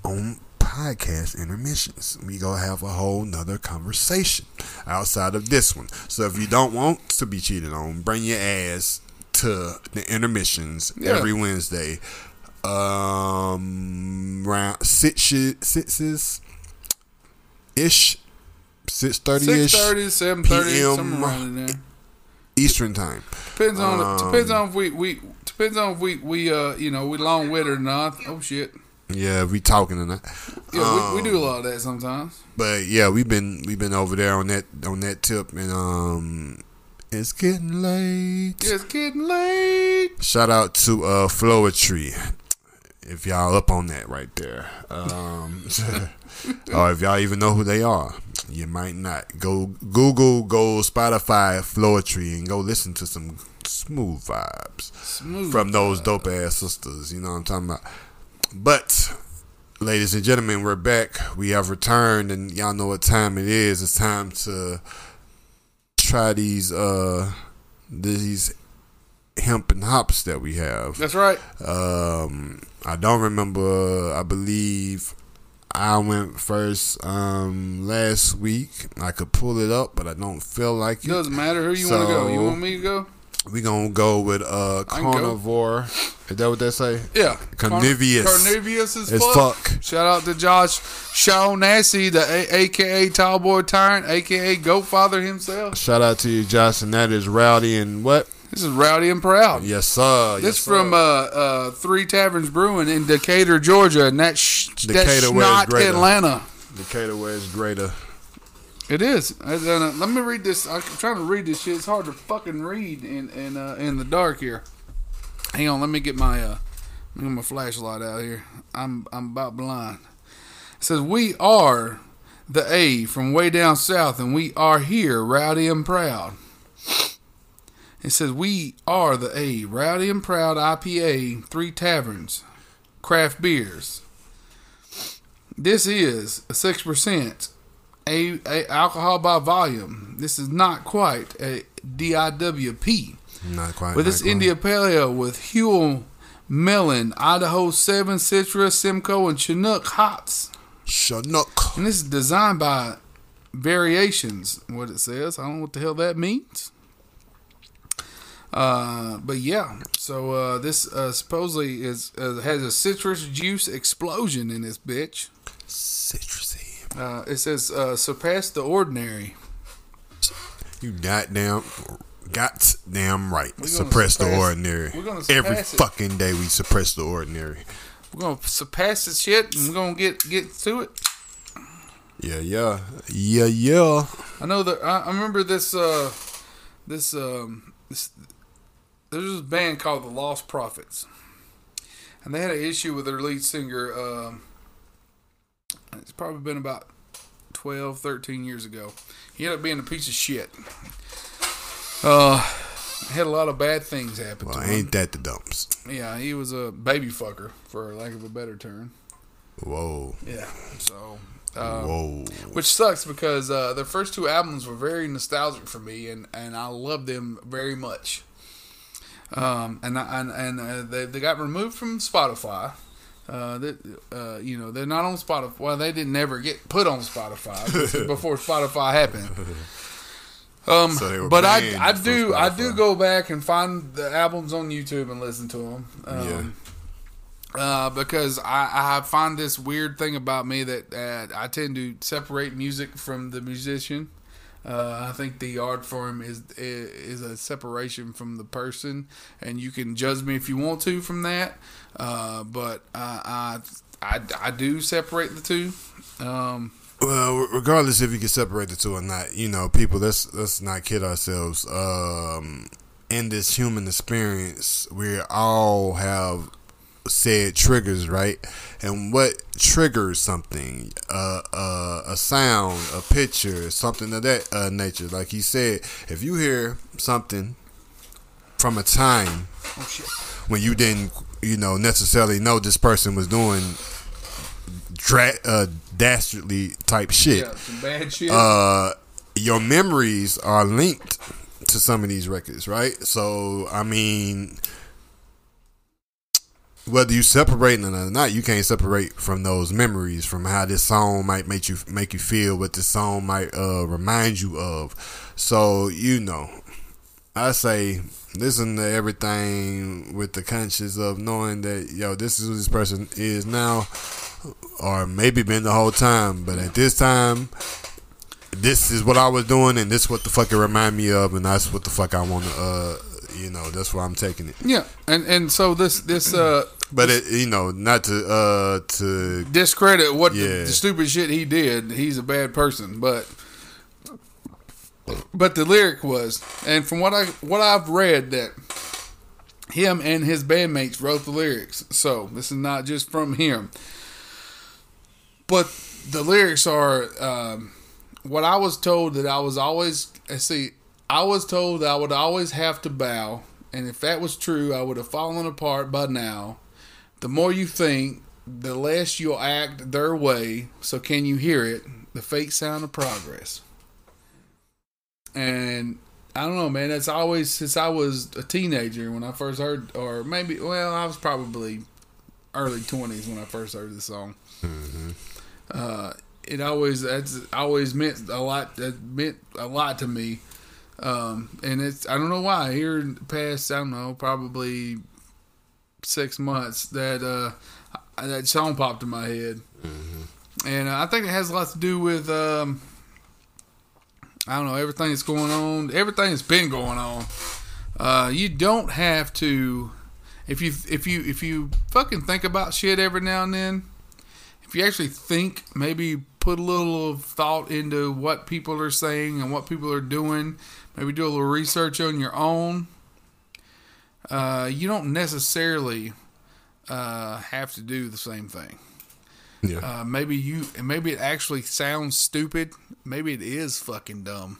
on podcast intermissions. We gonna have a whole nother conversation outside of this one. So if you don't want to be cheated on, bring your ass to the intermissions Yeah. every Wednesday. Um, around six sixes ish, six thirty ish 6.30, 7.30, PM. somewhere around in there. Eastern time. Depends on Um, depends on if we, we depends on if we we uh you know we long with it or not. Oh shit. Yeah, we talking tonight. Yeah, we, we do a lot of that sometimes. But yeah, we've been we've been over there on that on that tip, and um, it's getting late. It's getting late. Shout out to uh Flowetry, if y'all up on that right there. Um, or if y'all even know who they are, you might not. Go Google, go Spotify, Flowetry, and go listen to some smooth vibes Smooth. from those dope ass sisters. You know what I'm talking about. But, ladies and gentlemen, we're back. We have returned, and y'all know what time it is. It's time to try these uh these hemp and hops that we have. That's right. Um, I don't remember. I believe I went first um last week. I could pull it up, but I don't feel like it. Doesn't matter who you want to go. You want me to go? We gonna go with uh I can go. carnivore. Is that what they say? Yeah. Carnivorous. Carnivorous as As fuck. fuck. Shout out to Josh Shaughnessy, the a- AKA Tallboy Tyrant, AKA Goat Father himself. Shout out to you, Josh, and that is Rowdy and what? This is Rowdy and Proud. Yes, sir. This yes, from uh, uh, Three Taverns Brewing in Decatur, Georgia, and that's sh- Decatur, greater. Atlanta. Decatur, where it's greater. It is. I- uh, let me read this. I'm trying to read this shit. It's hard to fucking read in in uh, in the dark here. Hang on. Let me get my uh, let me get my flashlight out here. I'm I'm about blind. It says we are the A from way down south, and we are here, rowdy and proud. It says we are the A, rowdy and proud IPA, three taverns, craft beers. This is a six percent a, a alcohol by volume. This is not quite a DIWP. Not quite. But this. India Pale Ale with Huell Melon, Idaho 7 Citra, Simcoe, and Chinook hops. Chinook. And this is designed by Variations, what it says. I don't know what the hell that means. Uh, but yeah, so uh, this uh, supposedly is uh, has a citrus juice explosion in this bitch. Citrusy. Uh, it says uh, surpass the ordinary. You goddamn, got damn right. Suppress the ordinary. we're gonna Every it. fucking day we suppress the ordinary. We're gonna surpass this shit, and we're gonna get get to it. Yeah, yeah, yeah, yeah. I know that I, I remember this uh this um this there's this band called the Lostprophets. And they had an issue with their lead singer um it's probably been about 12 13 years ago. He ended up being a piece of shit. Uh had a lot of bad things happen Well, to him. ain't that the dumps? Yeah, he was a baby fucker for lack of a better term. Whoa, Yeah. So uh, whoa. which sucks because uh, their first two albums were very nostalgic for me, and, and I love them very much. Um, and I, and, and uh, they, they got removed from Spotify. Uh, that uh, you know they're not on Spotify. Well, they didn't ever get put on Spotify before Spotify happened. Um, So but I I do I do go back and find the albums on YouTube and listen to them. Um, Yeah. uh, because I, I find this weird thing about me that uh, I tend to separate music from the musician. Uh, I think the art form is is a separation from the person, and you can judge me if you want to from that. Uh, but I, I, I I do separate the two. Um, Well, regardless if you can separate the two or not, you know, people, let's let's not kid ourselves. Um, in this human experience, we all have said triggers, right? And what triggers something? Uh, uh, a sound, a picture, something of that uh, nature. Like he said, if you hear something from a time oh shit! when you didn't, you know, necessarily know this person was doing dra- uh, dastardly type shit Yeah, some bad shit. uh, your memories are linked to some of these records, right? So, I mean, whether you separate them or not, you can't separate from those memories, from how this song might make you make you feel, what this song might uh, remind you of. So, you know, I say listen to everything with the conscience of knowing that yo, this is who this person is now, or maybe been the whole time, but at this time, this is what I was doing, and this what the fuck it remind me of, and that's what the fuck I want to, uh, you know, that's why I'm taking it. yeah, and and so this this uh But it, you know, not to uh to discredit what the, Yeah. the stupid shit he did. He's a bad person, but but the lyric was, and from what I what I've read that him and his bandmates wrote the lyrics. So this is not just from him, but the lyrics are um, what I was told that I was always I see. I was told that I would always have to bow, and if that was true, I would have fallen apart by now. The more you think, the less you'll act their way. So can you hear it? The fake sound of progress. And I don't know, man. That's always since I was a teenager when I first heard, or maybe, well, I was probably early twenties when I first heard the song. Uh, it always that's always meant a lot. That meant a lot to me. Um, and it's I don't know why. Here in the past, I don't know, probably six months that uh, that song popped in my head, and uh, I think it has a lot to do with um, I don't know everything that's going on, everything that's been going on. Uh, you don't have to if you if you if you fucking think about shit every now and then. If you actually think, maybe put a little of thought into what people are saying and what people are doing. Maybe do a little research on your own uh, you don't necessarily uh, have to do the same thing. yeah. Uh, maybe you, maybe it actually sounds stupid. Maybe it is fucking dumb.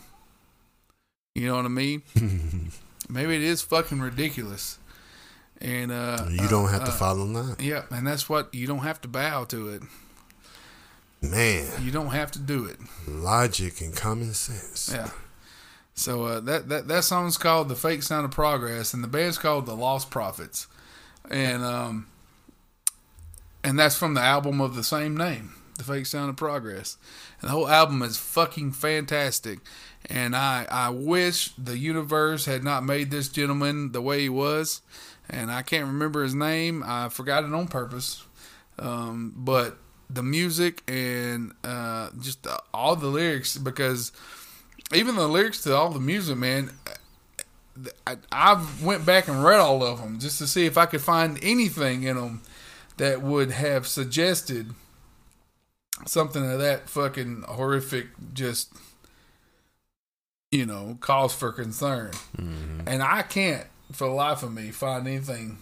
You know what I mean? maybe it is fucking ridiculous. And uh, you don't have to follow that, yeah, and that's what you don't have to bow to it. man. You don't have to do it. Logic and common sense. Yeah. So uh, that that that song's called "The Fake Sound of Progress," and the band's called "The Lostprophets," and um, and that's from the album of the same name, "The Fake Sound of Progress." And the whole album is fucking fantastic. And I I wish the universe had not made this gentleman the way he was. And I can't remember his name. I forgot it on purpose. Um, but the music and uh, just the, all the lyrics because even the lyrics to all the music, man. I, I went back and read all of them just to see if I could find anything in them that would have suggested something of that fucking horrific, just you know, cause for concern. Mm-hmm. And I can't, for the life of me, find anything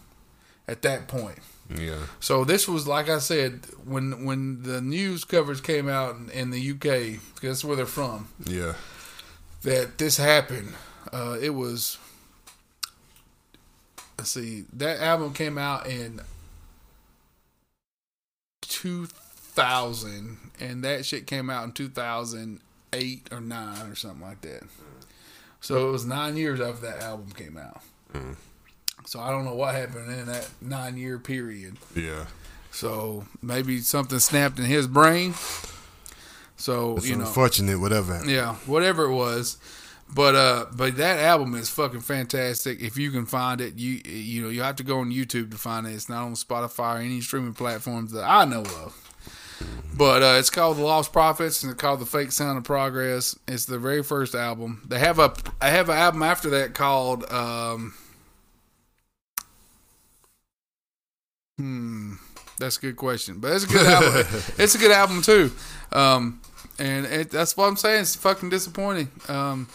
at that point. Yeah. So this was like I said when when the news coverage came out in, in the UK because that's where they're from Yeah. That this happened. Uh, it was let's see that album came out in 2000 and that shit came out in 2008 or 9 or something like that. So it was 9 years after that album came out. So I don't know what happened in that 9 year period. Yeah. So maybe something snapped in his brain. So you know, unfortunate, whatever. yeah, whatever it was. But uh, but that album is fucking fantastic. If you can find it, you you know you have to go on YouTube to find it. It's not on Spotify or any streaming platforms that I know of. But uh, it's called The Lostprophets and it's called The Fake Sound of Progress. It's the very first album. They have a I have an album after that called um, Hmm, that's a good question, but it's a good album. it's a good album too, um, and it, that's what I'm saying. It's fucking disappointing. Um,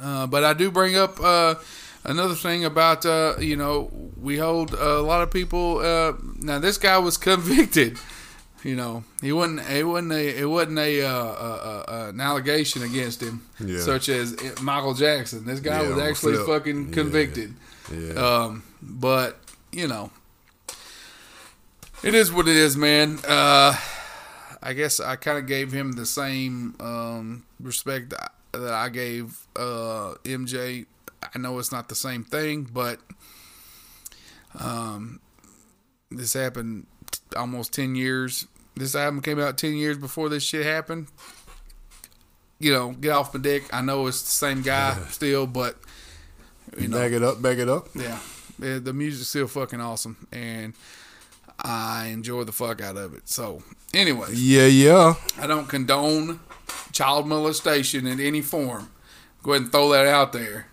uh, but I do bring up uh, another thing about uh, you know we hold a lot of people. Uh, now this guy was convicted. You know, he wasn't. It wasn't a. It wasn't a, uh, uh, an allegation against him, Yeah. such as Michael Jackson. This guy Yeah, was actually fucking convicted. Yeah. Um, but you know, it is what it is, man. Uh, I guess I kind of gave him the same um, respect that I gave uh, MJ. I know it's not the same thing, but um, this happened t- almost ten years. This album came out ten years before this shit happened. You know, get off my dick. I know it's the same guy still, but you know, back it up, back it up. Yeah, the music's still fucking awesome, and I enjoy the fuck out of it. So, anyway. Yeah, yeah. I don't condone child molestation in any form. Go ahead and throw that out there.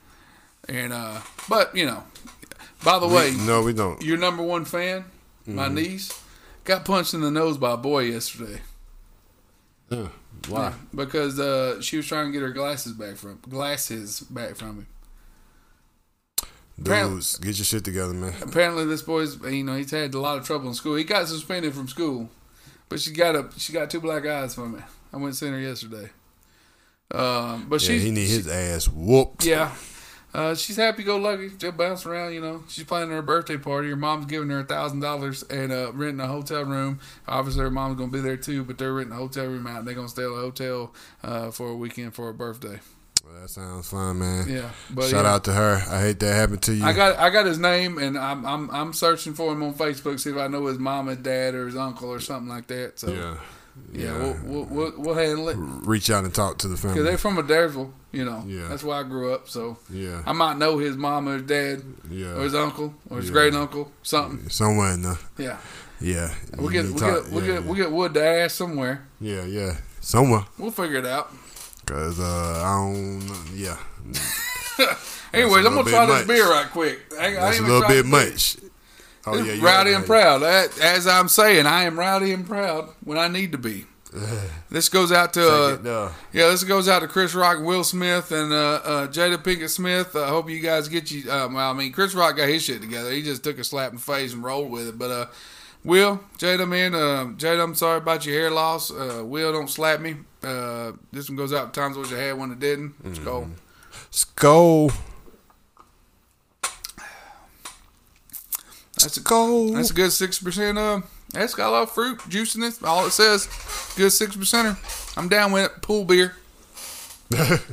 And uh, but you know, by the way, no, we don't. your number one fan, my Mm-hmm. niece, got punched in the nose by a boy yesterday. Uh, why? Because uh, she was trying to get her glasses back from glasses back from him. Dudes, get your shit together, man. apparently this boy's you know he's had a lot of trouble in school. He got suspended from school, but she got a she got two black eyes from it. I went and seen her yesterday. Um, but Yeah, she's he need his ass whooped. yeah. Uh, she's happy go lucky, just bouncing around. You know, she's planning her birthday party. Her mom's giving her a thousand dollars and uh, renting a hotel room. Obviously, her mom's gonna be there too, but they're renting a hotel room out. and They're gonna stay at a hotel uh, for a weekend for her birthday. Well, that sounds fun, man. Yeah, but Shout yeah. out to her. I hate that happened to you. I got I got his name, and I'm I'm I'm searching for him on Facebook, see if I know his mom and dad or his uncle or something like that. So yeah, yeah. we'll, we'll, we'll we'll handle it Reach out and talk to the family. because family. they're from Adairsville, you know. Yeah. that's where I grew up. So Yeah. I might know his mom or his dad Yeah. or his uncle or his Yeah. great uncle, something. Somewhere in there. Yeah, Yeah. we You get need we to talk- get we yeah, get we get wood to ass somewhere. Yeah, yeah. Somewhere. We'll figure it out. Cause uh, I don't. Yeah. Anyways, I'm gonna try bit this beer right quick. I, I That's ain't a little bit much. Oh yeah, rowdy right, and proud. As I'm saying, I am rowdy and proud when I need to be. this goes out to uh, it, uh, yeah, this goes out to Chris Rock, Will Smith, and uh, uh, Jada Pinkett Smith. I hope you guys get you. Uh, well, I mean, Chris Rock got his shit together. He just took a slap in the face and rolled with it. But uh, Will, Jada, man, uh, Jada, I'm sorry about your hair loss. Uh, Will, don't slap me. Uh, this one goes out times wish I had one that didn't. Let's go. Let's go. That's a Skull. That's a good six percent. Uh, that's got a lot of fruit, juice in it. All it says, good six percenter. I'm down with it. Pool beer.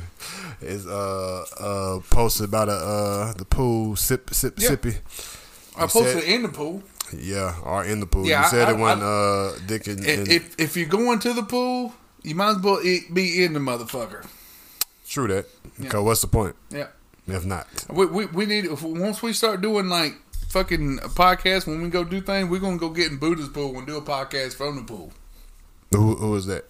is uh uh posted about a uh the pool sip sip Yeah. sippy. I You posted said- it in the pool. Yeah, or in the pool. Yeah, you said I- it when I- uh Dick and, If, and if if you're going to the pool, you might as well be in the motherfucker. true that. Yeah. Cause what's the point Yeah. if not? We we, we need if, once we start doing like fucking podcasts when we go do things, we're gonna go get in Buddha's pool and do a podcast from the pool. Who who is that?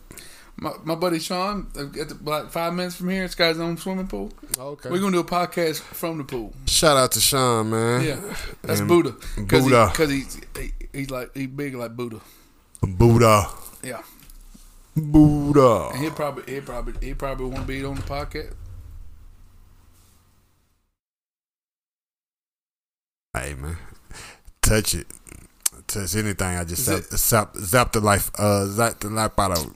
My, my buddy Sean, uh, at the, like five minutes from here, it's got his own swimming pool. Okay. We're gonna do a podcast from the pool. Shout out to Sean, man. Yeah, that's And Buddha. Cause Buddha. because he's he, he's like he's big like Buddha. Buddha. Yeah, Buddha. and he'll probably he probably he probably won't be on the podcast. Hey man, touch it. Touch anything. I just zap, zap, zap the life. Uh, zap the life out of.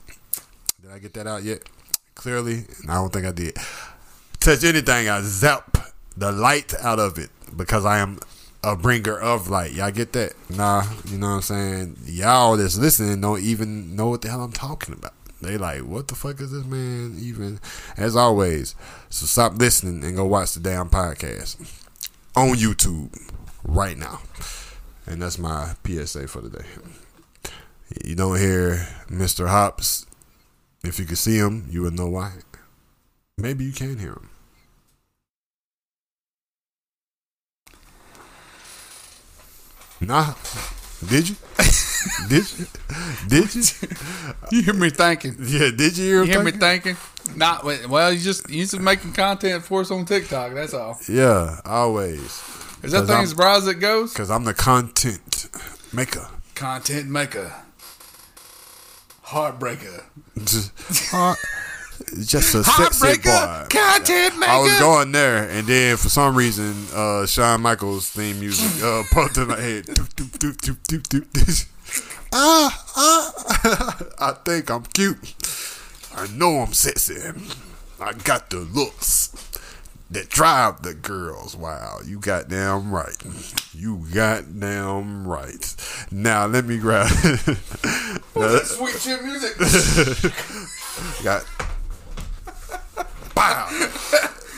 Did I get that out yet? Clearly, I don't think I did. Touch anything, I zap the light out of it because I am a bringer of light. Y'all get that? Nah, you know what I'm saying. Y'all that's listening don't even know what the hell I'm talking about. They like, what the fuck is this man even? As always, so stop listening and go watch the damn podcast on YouTube right now. And that's my PSA for the day. You don't hear Mr. Hops. If you could see him, you would know why. Maybe you can hear him. Nah, did you? did you? Did you? you hear me thinking? Yeah, did you hear? You hear thinking? me thinking? Not well. You just you just making content for us on TikTok. That's all. Yeah, always. Is that thing I'm, as broad as it goes? Because I'm the content maker. Content maker heartbreaker, Heart- Just a sexy boy. content maker. I was going there, and then for some reason, uh, Shawn Michaels' theme music uh, popped in my head. Ah, ah. I think I'm cute. I know I'm sexy. I got the looks that drive the girls wild. You got damn right. You got damn right. Now let me grab. Now, Sweet chin music. got. Bow.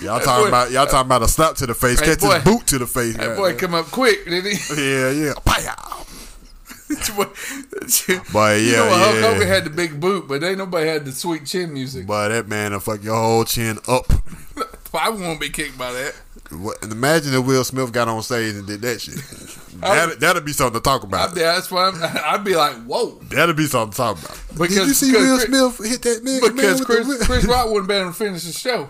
Y'all talking boy- about y'all talking about a slap to the face, Hey, catch boy. his boot to the face. that boy come up quick, didn't he? yeah, yeah. Pow. but But you yeah, know, Hulk yeah. Hogan had the big boot, but ain't nobody had the sweet chin music. But that man will fuck your whole chin up. I won't be kicked by that. What, imagine if Will Smith got on stage and did that shit. That'd, that'd be something to talk about. I'd, that's why I'm, I'd be like, whoa. That'd be something to talk about. Because- did you see Will Chris- Smith hit that man? Because man Chris, the, Chris Rock wouldn't been able to finish the show.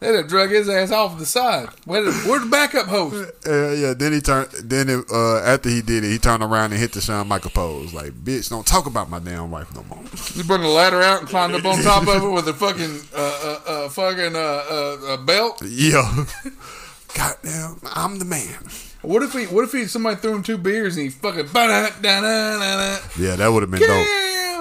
They'd have drug his ass off the side. Where the, where the backup host? Uh, yeah, then he turned. Then it, uh, after he did it, he turned around and hit the Shawn Michael pose. Like, bitch, don't talk about my damn wife no more. He brought the ladder out and climbed up on top of it with a fucking uh, uh, uh, fucking uh, uh, belt. Yeah, goddamn, I'm the man. What if he? What if he? Somebody threw him two beers and he fucking. Yeah, that would have been dope.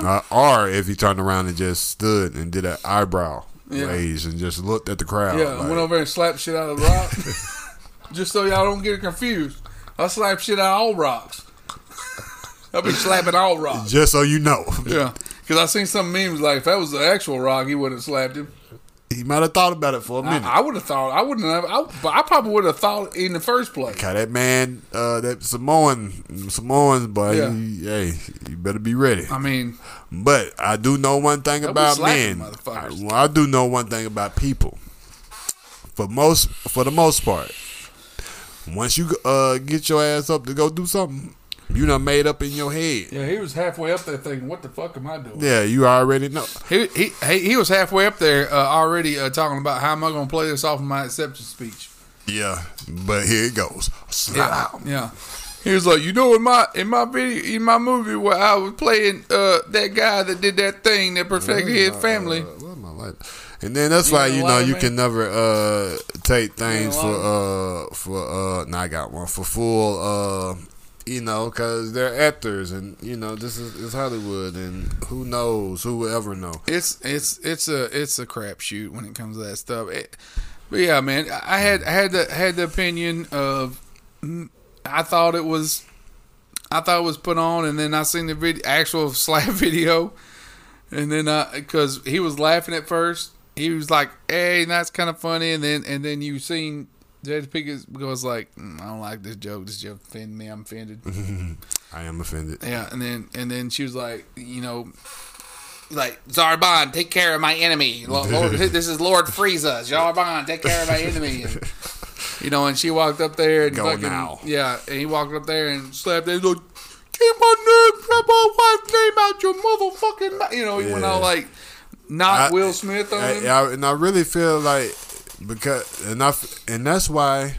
Uh, or if he turned around and just stood and did an eyebrow Yeah. raise and just looked at the crowd. Yeah, like, went over and slapped shit out of the rock. Just so y'all don't get confused. I slap shit out of all rocks. I'll be slapping all rocks. Just so you know, Yeah, because I seen some memes like if that was the actual rock, he wouldn't have slapped him. He might have thought about it for a minute. I, I would have thought. I wouldn't have. I, but I probably would have thought in the first place. God, that man, uh, that Samoan, Samoans, boy, Yeah. he- hey, you better be ready. I mean, But I do know one thing about men. I, well, I do know one thing about people. For most, for the most part, once you uh get your ass up to go do something, you done made up in your head. yeah, he was halfway up there thinking, "What the fuck am I doing?" Yeah, you already know. He he he, he was halfway up there uh, already uh, talking about how am I going to play this off of my acceptance speech. Yeah, but here it goes. Yeah, yeah. He was like, you know, in my in my video, in my movie where I was playing uh, that guy that did that thing that perfected his family. Uh, what am I like? And then that's why you know you man? can never uh take things for uh for uh. No, I got one for full uh. You know, because they're actors, and you know this is it's Hollywood, and who knows, who will ever know. It's it's it's a it's a crapshoot when it comes to that stuff. It, but yeah, man, I had I had the had the opinion of mm, I thought it was I thought it was put on, and then I seen the video, actual slap video, and then because he was laughing at first, he was like, "Hey, that's kind of funny," and then and then you seen Jada Pinkett goes like, mm, "I don't like this joke. This joke offended me. I'm offended." I am offended. Yeah, and then and then she was like, you know, like Zarbon, take care of my enemy. Lo- Lord, this is Lord Frieza. Zarbon, take care of my enemy. And, you know, and she walked up there and Go fucking, now. yeah, and he walked up there and slapped it. Like, keep my name, keep my wife's name out your motherfucking mouth. You know, he went Yeah. all like, not I- Will Smith on I, him. I- and I really feel like because and I and that's why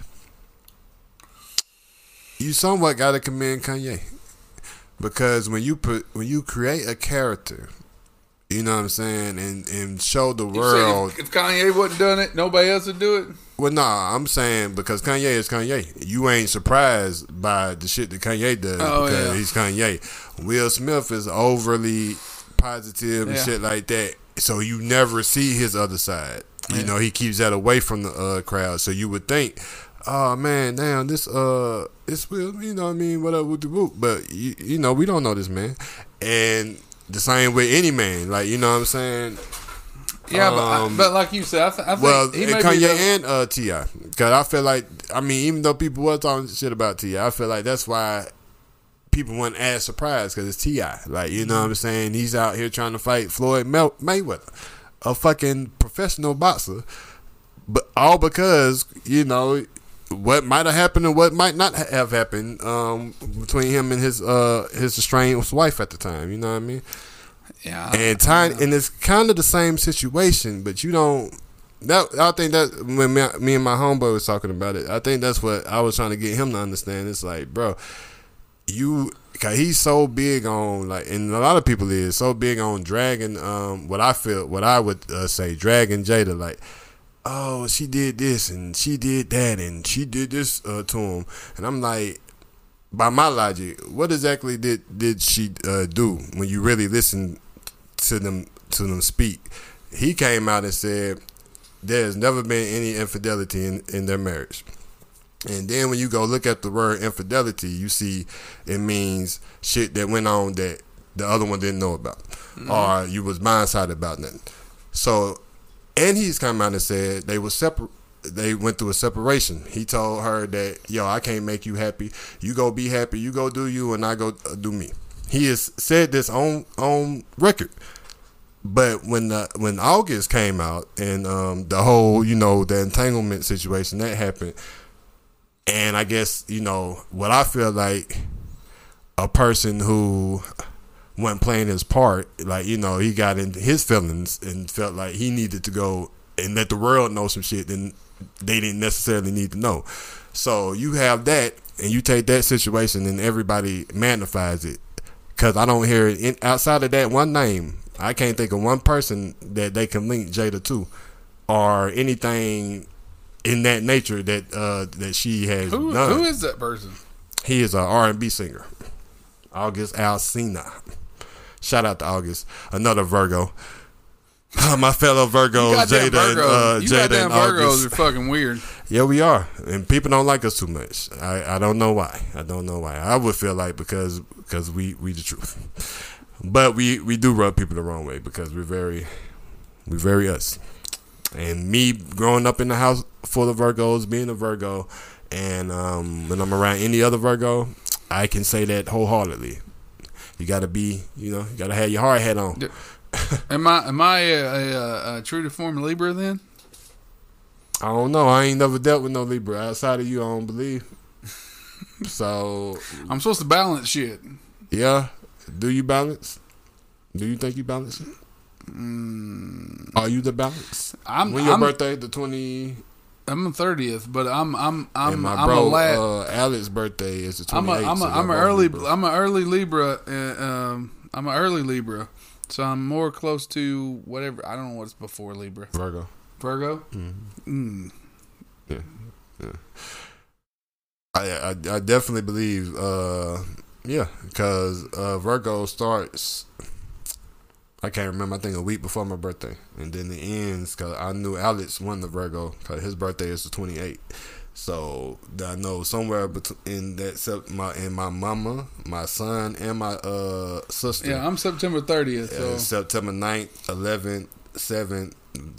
you somewhat got to commend Kanye because when you put when you create a character, you know what I'm saying, and and show the world. if, if Kanye wasn't done it, nobody else would do it. Well, nah, I'm saying because Kanye is Kanye. You ain't surprised by the shit that Kanye does Oh, because yeah. he's Kanye. Will Smith is overly positive and Yeah. shit like that, so you never see his other side. You know, he keeps that away from the uh, crowd. So you would think, oh man, damn, this uh, this Will, you know what I mean, whatever with the whoop. But you, you know, we don't know this man, and the same with any man. Like you know what I'm saying. Yeah, but, I, Um, but like you said, I, th- I think Well, he may Kanye be the, and uh, T.I., because I feel like I mean, even though people were talking shit about T.I., I feel like that's why people weren't as surprised because it's Ti. Like you know what I'm saying? He's out here trying to fight Floyd Mel- Mayweather, a fucking professional boxer, but all because you know what might have happened and what might not have happened um, between him and his uh, his estranged wife at the time. You know what I mean? Yeah. and time and it's kind of the same situation, but you don't. That I think that when me, me and my homeboy was talking about it, I think that's what I was trying to get him to understand. It's like, bro, you, cause he's so big on like, and a lot of people is so big on dragging. Um, what I feel, what I would uh, say, dragging Jada like. Oh, she did this and she did that and she did this uh, to him, and I'm like, by my logic, what exactly did did she uh, do when you really listen to them to them speak? He came out and said there's never been any infidelity in, in their marriage. And then when you go look at the word infidelity, you see it means shit that went on that the other one didn't know about, or you was blindsided about nothing. So, and he's come out and said they were separate. They went through a separation. He told her that, yo, I can't make you happy. You go be happy. You go do you, and I go uh, do me. He has said this on on record. But when the when August came out and um, the whole you know the entanglement situation that happened, and I guess you know what I feel like a person who wasn't playing his part, like you know he got into his feelings and felt like he needed to go and let the world know some shit then they didn't necessarily need to know. So you have that, and you take that situation, and everybody magnifies it. Cause I don't hear it in, outside of that one name. I can't think of one person that they can link Jada to, or anything in that nature that uh, that she has who, done. who is that person? He is a R and B singer, August Alsina. Shout out to August, another Virgo. My fellow Virgos, Jada and Virgos. uh, you Jada and Virgos August. are fucking weird. Yeah, we are, and people don't like us too much. I, I don't know why. I don't know why. I would feel like because because we we the truth, but we we do rub people the wrong way because we're very we're very us. And me growing up in the house full of Virgos, being a Virgo, and um, when I'm around any other Virgo, I can say that wholeheartedly. You got to be, you know, you got to have your hard hat on. Am I am I a, a, a, true to form Libra then? I don't know. I ain't never dealt with no Libra outside of you. I don't believe. So I'm supposed to balance shit. Yeah. Do you balance? Do you think you balance it? Are you the balance? Mm. I'm when your I'm, birthday, the twenty, I'm the thirtieth, but I'm I'm I'm and my I'm bro a la- uh, Alex's birthday is the twenty eighth. I'm a I'm an early I'm an early Libra. Uh, um, I'm an early Libra, so I'm more close to whatever. I don't know what's before Libra. Virgo. Virgo. Mm-hmm. Mm. I, I I definitely believe. uh Yeah, because uh, Virgo starts. I can't remember. I think a week before my birthday, and then it ends because I knew Alex won the Virgo because his birthday is the twenty eighth. So I know somewhere in that my and my mama, my son, and my uh sister. Yeah, I'm September thirtieth. uh, September 9th, 11th, 7th.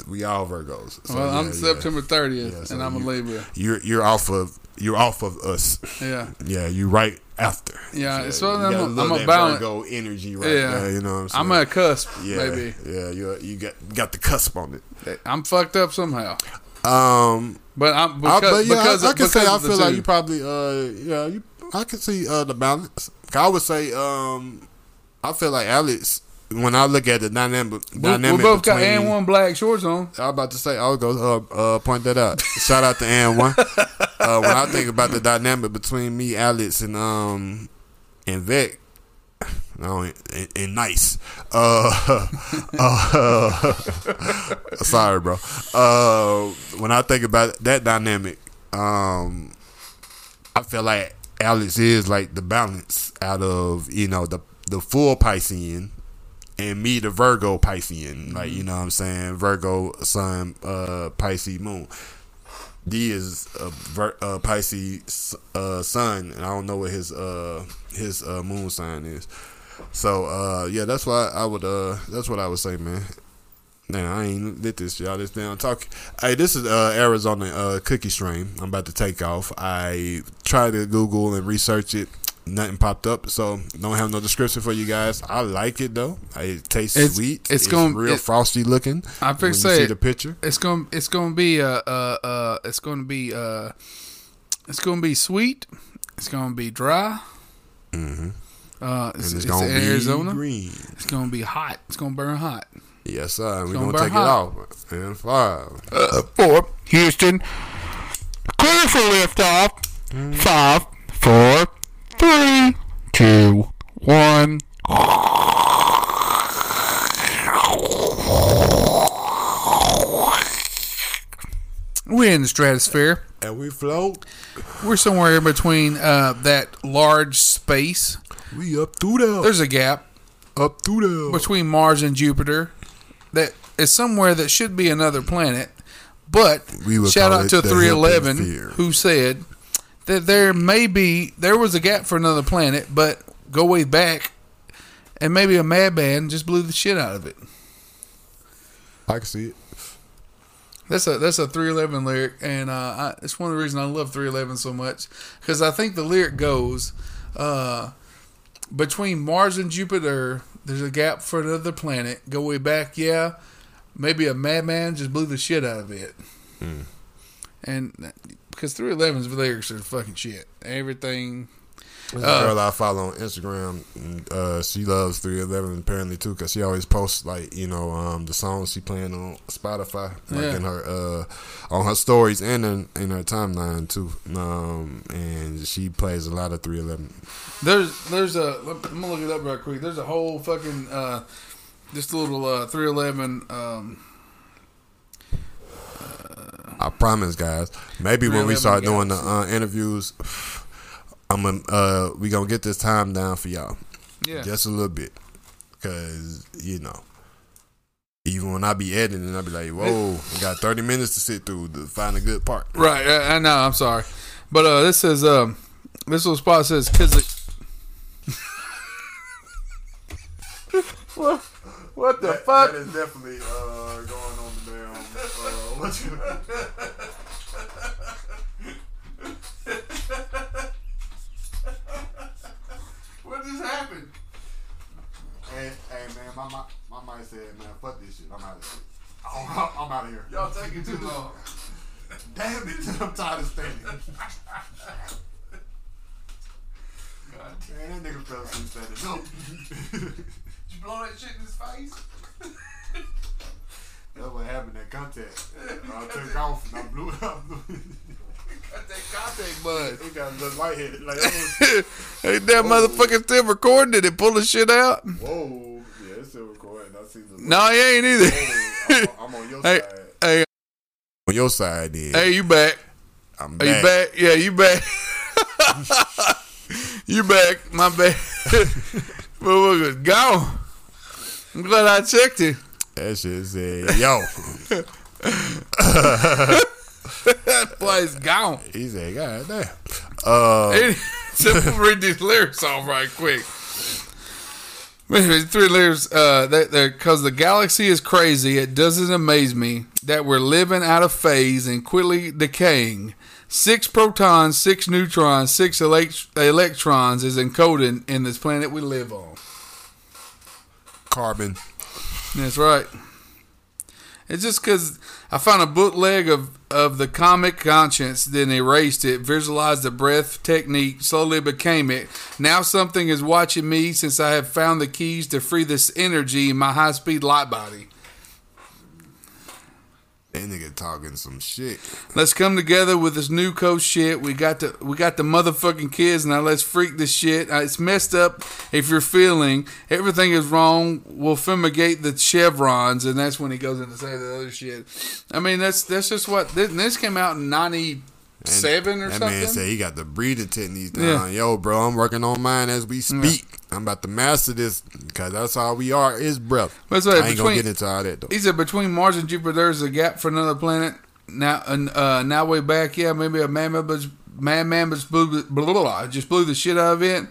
We all Virgos. So, well, yeah, I'm yeah. September thirtieth, Yeah, so and I'm a you- Libra. You're you're off of you're off of us. Yeah, Yeah, you right after. Yeah, so you I'm got a- I'm a balance- Virgo energy right Yeah. there. You know what I'm saying? I'm at a cusp, yeah, baby. Yeah, you you got got the cusp on it. I'm fucked up somehow, Um, but I'm I, because, but yeah, because I, I can say I feel like you probably uh yeah you I can see uh the balance. I would say um I feel like Alex when I look at the dynamic we, we dynamic both got between, and one black shorts on. I was about to say, I was going to uh, uh, point that out. Shout out to Ann One. Uh, when I think about the dynamic between me, Alex, and um and Vic, no, and, and nice. Uh, uh, sorry, bro. Uh, when I think about that dynamic, um, I feel like Alex is like the balance out of you know the the full Piscean and me the Virgo Piscean. Like, you know what I'm saying? Virgo Sun, uh, Pisces Moon. D is a uh, Pisces uh, Sun, and I don't know what his uh, his uh, moon sign is. So uh, yeah, that's why I would uh, that's what I would say, man. Now I ain't lit this y'all this down talk. Hey, this is uh, Arizona cookie stream. I'm about to take off. I tried to Google and research it. Nothing popped up, so don't have no description for you guys. I like it though. It tastes It's- sweet. it's gonna- real it- frosty looking. I when you say see the picture. It's gonna it's gonna be uh uh uh it's gonna be uh It's gonna be sweet. It's gonna be dry. Mm-hmm. Uh, it's, And it's, it's gonna in be Arizona. green. It's gonna be hot. It's gonna burn hot. Yes, sir. We're gonna gonna, take hot. it off. And five. Uh, four, Houston. Clear for liftoff. Five, four, three, two, one. We're in the stratosphere. And we float. We're somewhere in between uh, that large space. We up through there. There's a gap up through there. between Mars and Jupiter that is somewhere that should be another planet. But We shout out to 311 who said that there may be there was a gap for another planet, but go way back and maybe a madman just blew the shit out of it. I can see it. That's a that's a 311 lyric, and uh, I, it's one of the reasons I love 311 so much because I think the lyric goes uh, between Mars and Jupiter. There's a gap for another planet. Go way back, yeah. Maybe a madman just blew the shit out of it, and because 311's lyrics are fucking shit. Everything. There's Uh, a girl I follow on Instagram. and, Uh, she loves 311 apparently too, because she always posts like you know um, the songs she playing on Spotify, like Yeah. in her uh, on her stories and in, in her timeline too. Um, and she plays a lot of 311. There's there's a I'm gonna look it up real quick. There's a whole fucking uh, just a little uh, 311. Um, I promise, guys. Maybe when we start doing the uh, interviews, I'm gonna uh, we gonna get this time down for y'all. yeah. just a little bit, cause you know, even when I be editing, I be like, "Whoa, we got thirty minutes to sit through to find a good part." Right, I, I know. I'm sorry, but uh, this is um, this little spot says because what, what the fuck? is definitely uh, going on the damn. Uh, what you? What just happened? hey, hey, man, my my my mind said, "Man, fuck this shit. I'm out of here. I'm, I'm out of here." Y'all taking too long. Damn it, I'm tired of standing. God. Man, that nigga fell asleep standing. No. Did you blow that shit in his face? That's what happened at contact. I took off and I blew it up. That contact bud. He got a little lightheaded. Like, Ain't that oh. motherfucker still recording? Did it pull the shit out? whoa. Yeah, it's still recording. I see the. No, he ain't either. Whoa, I'm, I'm on your Hey, side. hey, On your side, then. hey, you back? I'm back. Are you back? Yeah, you back. you back. My bad. Motherfucker's gone. I'm glad I checked it. That shit said, yo. That boy's gone. he said, God damn. Uh, so read these lyrics off right quick. Three lyrics, uh, because the galaxy is crazy. It doesn't amaze me that we're living out of phase and quickly decaying. Six protons, six neutrons, six elect- electrons is encoded in this planet we live on. carbon. That's right. It's just because I found a bootleg of, of the comic conscience, then erased it, visualized the breath technique, slowly became it. Now something is watching me since I have found the keys to free this energy in my high speed light body. That nigga talking some shit. Let's come together with this new coast shit. We got the we got the motherfucking kids now. Let's freak this shit. Uh, it's messed up. If you're feeling everything is wrong, we'll fumigate the chevrons, and that's when he goes in to say the other shit. I mean, that's that's just what this, this came out in '97 or that something. man said he got the breathing techniques down. Yeah. Yo, bro, I'm working on mine as we speak. I'm about to master this because that's how we are is breath. That's right, I ain't between- gonna get into all that though. He said between Mars and Jupiter, there's a gap for another planet. Now, uh, now way back, yeah, maybe a man, but man, man, but blah, blah, blah, just blew the shit out of it.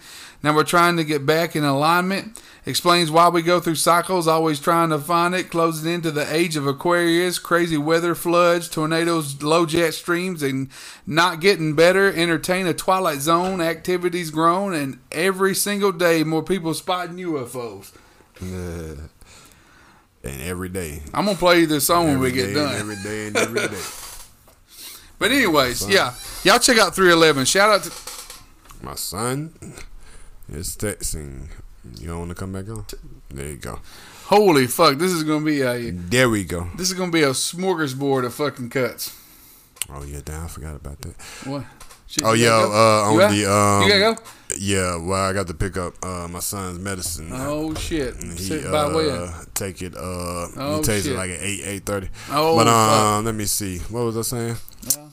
Now we're trying to get back in alignment. Explains why we go through cycles, always trying to find it. Closes into the age of Aquarius, crazy weather, floods, tornadoes, low jet streams, and not getting better. Entertain a twilight zone, activities grown, and every single day more people spotting UFOs. And every day. I'm gonna play you this song when we get done. Every day and every day. But anyways, yeah, y'all check out 311. Shout out to My son is texting. You don't want to come back on? There you go. holy fuck. This is gonna be a There we go. this is gonna be a smorgasbord of fucking cuts. Oh yeah, damn, I forgot about that. What? Shit, Oh yeah, go? uh, on got- the um, you gotta go. Yeah, well, I got to pick up uh, my son's medicine. Oh shit! And Sit by uh, when? take it. Uh, Oh, he takes shit. it like at eight eight thirty. Oh, but fuck. um, let me see. What was I saying?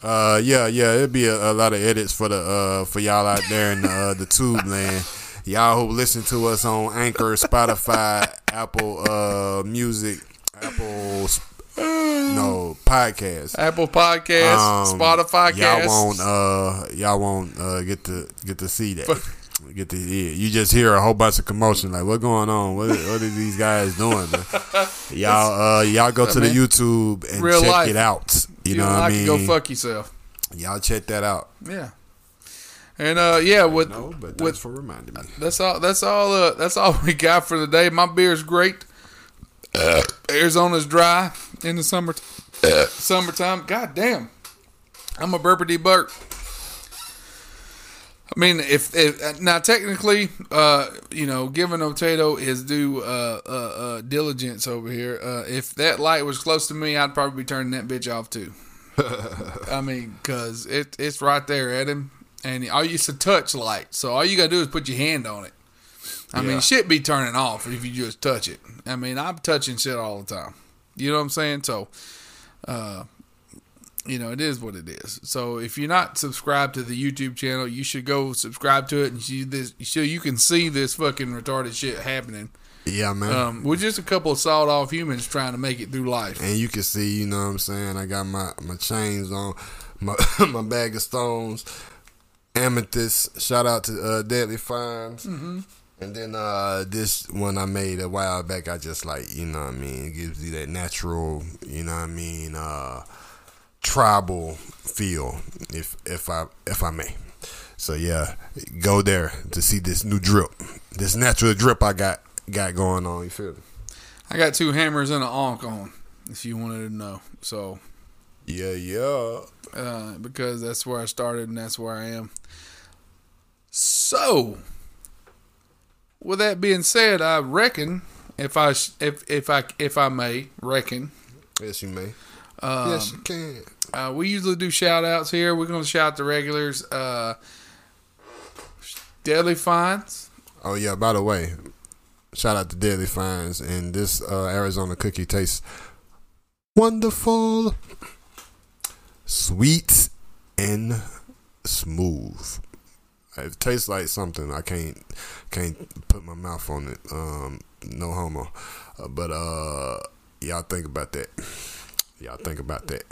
Uh, yeah, yeah. It'd be a, a lot of edits for the uh for y'all out there in the, uh, the tube land. Y'all who listen to us on Anchor, Spotify, Apple uh Music, Apple. No podcast. Apple Podcast, Um, Spotify Y'all won't uh y'all won't uh get to get to see that. Get to yeah. You just hear a whole bunch of commotion like what going on? What what are these guys doing? Y'all uh y'all go to the. YouTube and Real check life. it out. You, You know what I mean? go fuck yourself. Y'all check that out. Yeah. And uh, yeah, with No, but with for reminding me. That's all. That's all. Uh, that's all we got for today. My beer's great. Arizona's dry in the summer. summertime. God damn. I'm a burpity burp. I mean, if, if now technically, uh, you know, giving Otato is due uh, uh, uh, diligence over here. Uh, if that light was close to me, I'd probably be turning that bitch off too. I mean, cause it it's right there at him, and I used to touch light, so all you gotta do is put your hand on it. I Yeah. mean, shit be turning off if you just touch it. I mean, I'm touching shit all the time. You know what I'm saying? So, uh, you know, it is what it is. So if you're not subscribed to the YouTube channel, you should go subscribe to it and see this so you can see this fucking retarded shit happening. Yeah, man. Um, we're just a couple of sawed off humans trying to make it through life. and you can see, you know what I'm saying? I got my, my chains on, my my bag of stones, amethyst. Shout out to uh, Deadly Finds. Mm-hmm. And then uh, this one I made a while back, I just like, you know what I mean? It gives you that natural, you know what I mean, uh, tribal feel, if if I if I may. So yeah, go there to see this new drip, this natural drip I got got going on. You feel me? I got two hammers and an ankh on, if you wanted to know. So, Yeah, yeah. uh, because that's where I started and that's where I am. So, with that being said, I reckon if I if if I if I may reckon, Yes, you may. um, yes, you can. uh, we usually do shout outs here. We're gonna shout the regulars. Uh, Deadly Finds. Oh yeah. By the way, shout out to Deadly Finds, and this uh, Arizona cookie tastes wonderful, sweet and smooth. It tastes like something I can't can't put my mouth on it. Um, no homo, uh, but uh, y'all think about that. Y'all think about that.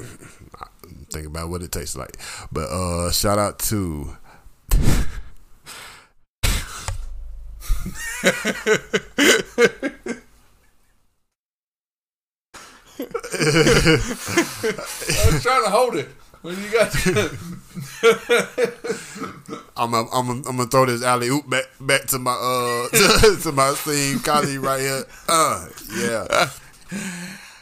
Think about what it tastes like. But uh, shout out to I was trying to hold it. When you got I'm a, I'm a, I'm gonna throw this alley oop back back to my uh to, to my esteemed colleague right here. Uh, yeah.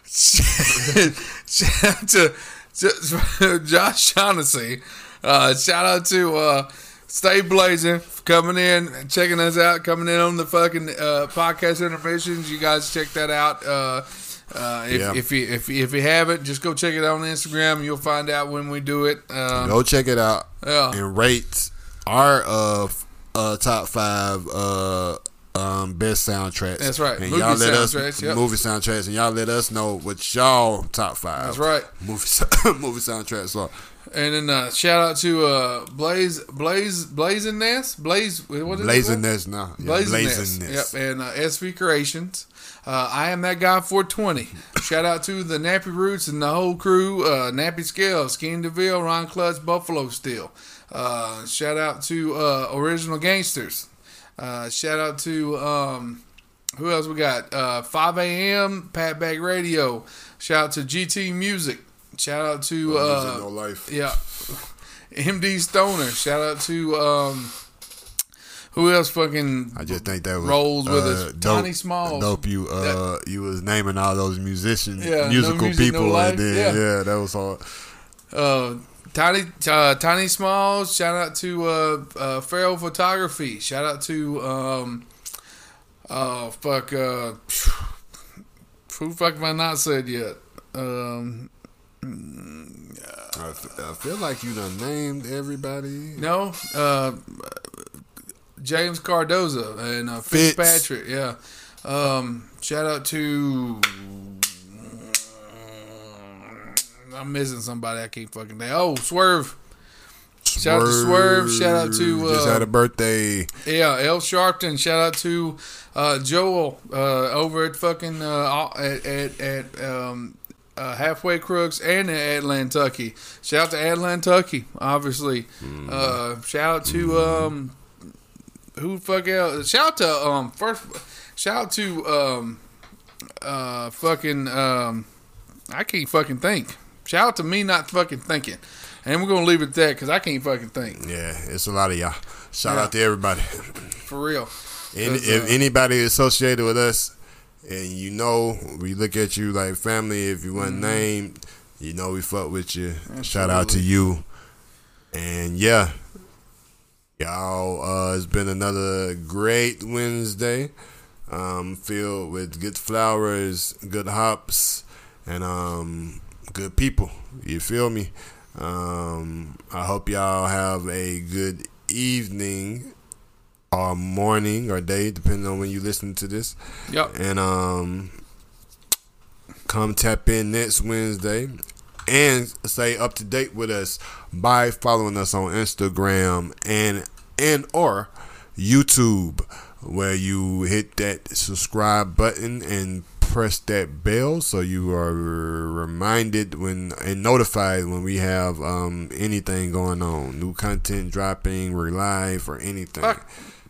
shout out to, to Josh Shaughnessy. Uh, shout out to uh, Stay Blazing for coming in checking us out, coming in on the fucking uh, podcast intermissions. You guys check that out. Uh, if, Yeah. if you if you, if you haven't, just go check it out on Instagram. You'll find out when we do it. Um, Go check it out Yeah. and rate our uh uh top five uh um best soundtracks. That's right. And Movie y'all let soundtracks, us yep. movie soundtracks, and y'all let us know what y'all top five. That's right. Movie movie soundtracks are. And then uh, shout out to uh, Blaze Blaze Blazing Nest Blaze what is it? Blazing this now. Yeah, Blazing Nest. this. Yep, and uh, SV Creations. Uh, I am that guy 420. Shout out to the Nappy Roots and the whole crew. Uh, Nappy Scale, Skin DeVille, Ron Clutch, Buffalo Steel. Uh, shout out to uh, Original Gangsters. Uh, shout out to um, who else we got? Uh, 5 a.m. Pat Bag Radio. Shout out to GT Music. Shout out to uh, Music, no life. yeah. MD Stoner. Shout out to um who else fucking I just think that was rolls with uh, us. Tiny Smalls. Dope, you uh, you was naming all those musicians, Yeah, no musical music, no people, life, and then yeah. yeah. that was hard. uh Tiny uh, Tiny Smalls. Shout out to uh, uh, Feral Photography. Shout out to um, oh fuck, uh, who fuck have I not said yet? Um, I, f- I feel like you done named everybody. no, uh, James Cardoza and uh, Fitz. Fitzpatrick. Yeah. Um, shout out to. I'm missing somebody. I can't fucking name. Oh, Swerve. Shout out to Swerve. Shout out to, just uh, had a birthday. Yeah, L Sharpton. Shout out to uh, Joel uh, over at fucking uh, at at, at um, uh, halfway crooks and at Atlantucky. Shout out to Atlantucky, obviously. Uh, shout out to um, who the fuck else? Shout out to um first. Shout out to um uh fucking um I can't fucking think. Shout out to me not fucking thinking. And we're gonna leave it at that because I can't fucking think Yeah, it's a lot of y'all. Shout Yeah. out to everybody. for real. Any, if uh, anybody associated with us, and you know, we look at you like family. If you Mm-hmm. wasn't named, you know we fuck with you. Shout out to you. And yeah, y'all. Uh, it's been another great Wednesday, um, filled with good flowers, good hops, and um, good people. You feel me? Um, I hope y'all have a good evening or morning or day, depending on when you listen to this. Yep. And um, come tap in next Wednesday and stay up to date with us by following us on Instagram and and or YouTube, where you hit that subscribe button and press that bell so you are reminded when and notified when we have um anything going on new content dropping we're live or anything Fuck.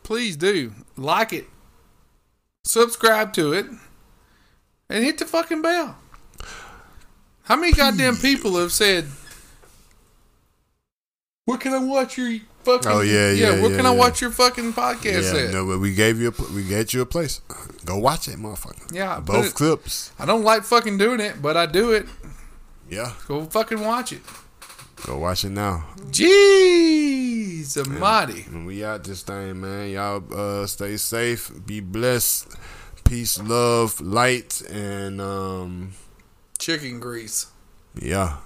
Please do. Like it. Subscribe to it. And hit the fucking bell. How many goddamn people have said, Where can I watch your fucking Oh, yeah, yeah, where yeah, can I watch your fucking podcast Yeah, at? no, but we gave you a, we get you a place. Go watch it, motherfucker. Yeah, both it- clips. I don't like fucking doing it, but I do it. Yeah, Go fucking watch it. go watch it now. Jeez. And we out this thing, man. Y'all uh, stay safe, be blessed, peace, love, light, and um, Chicken grease. yeah.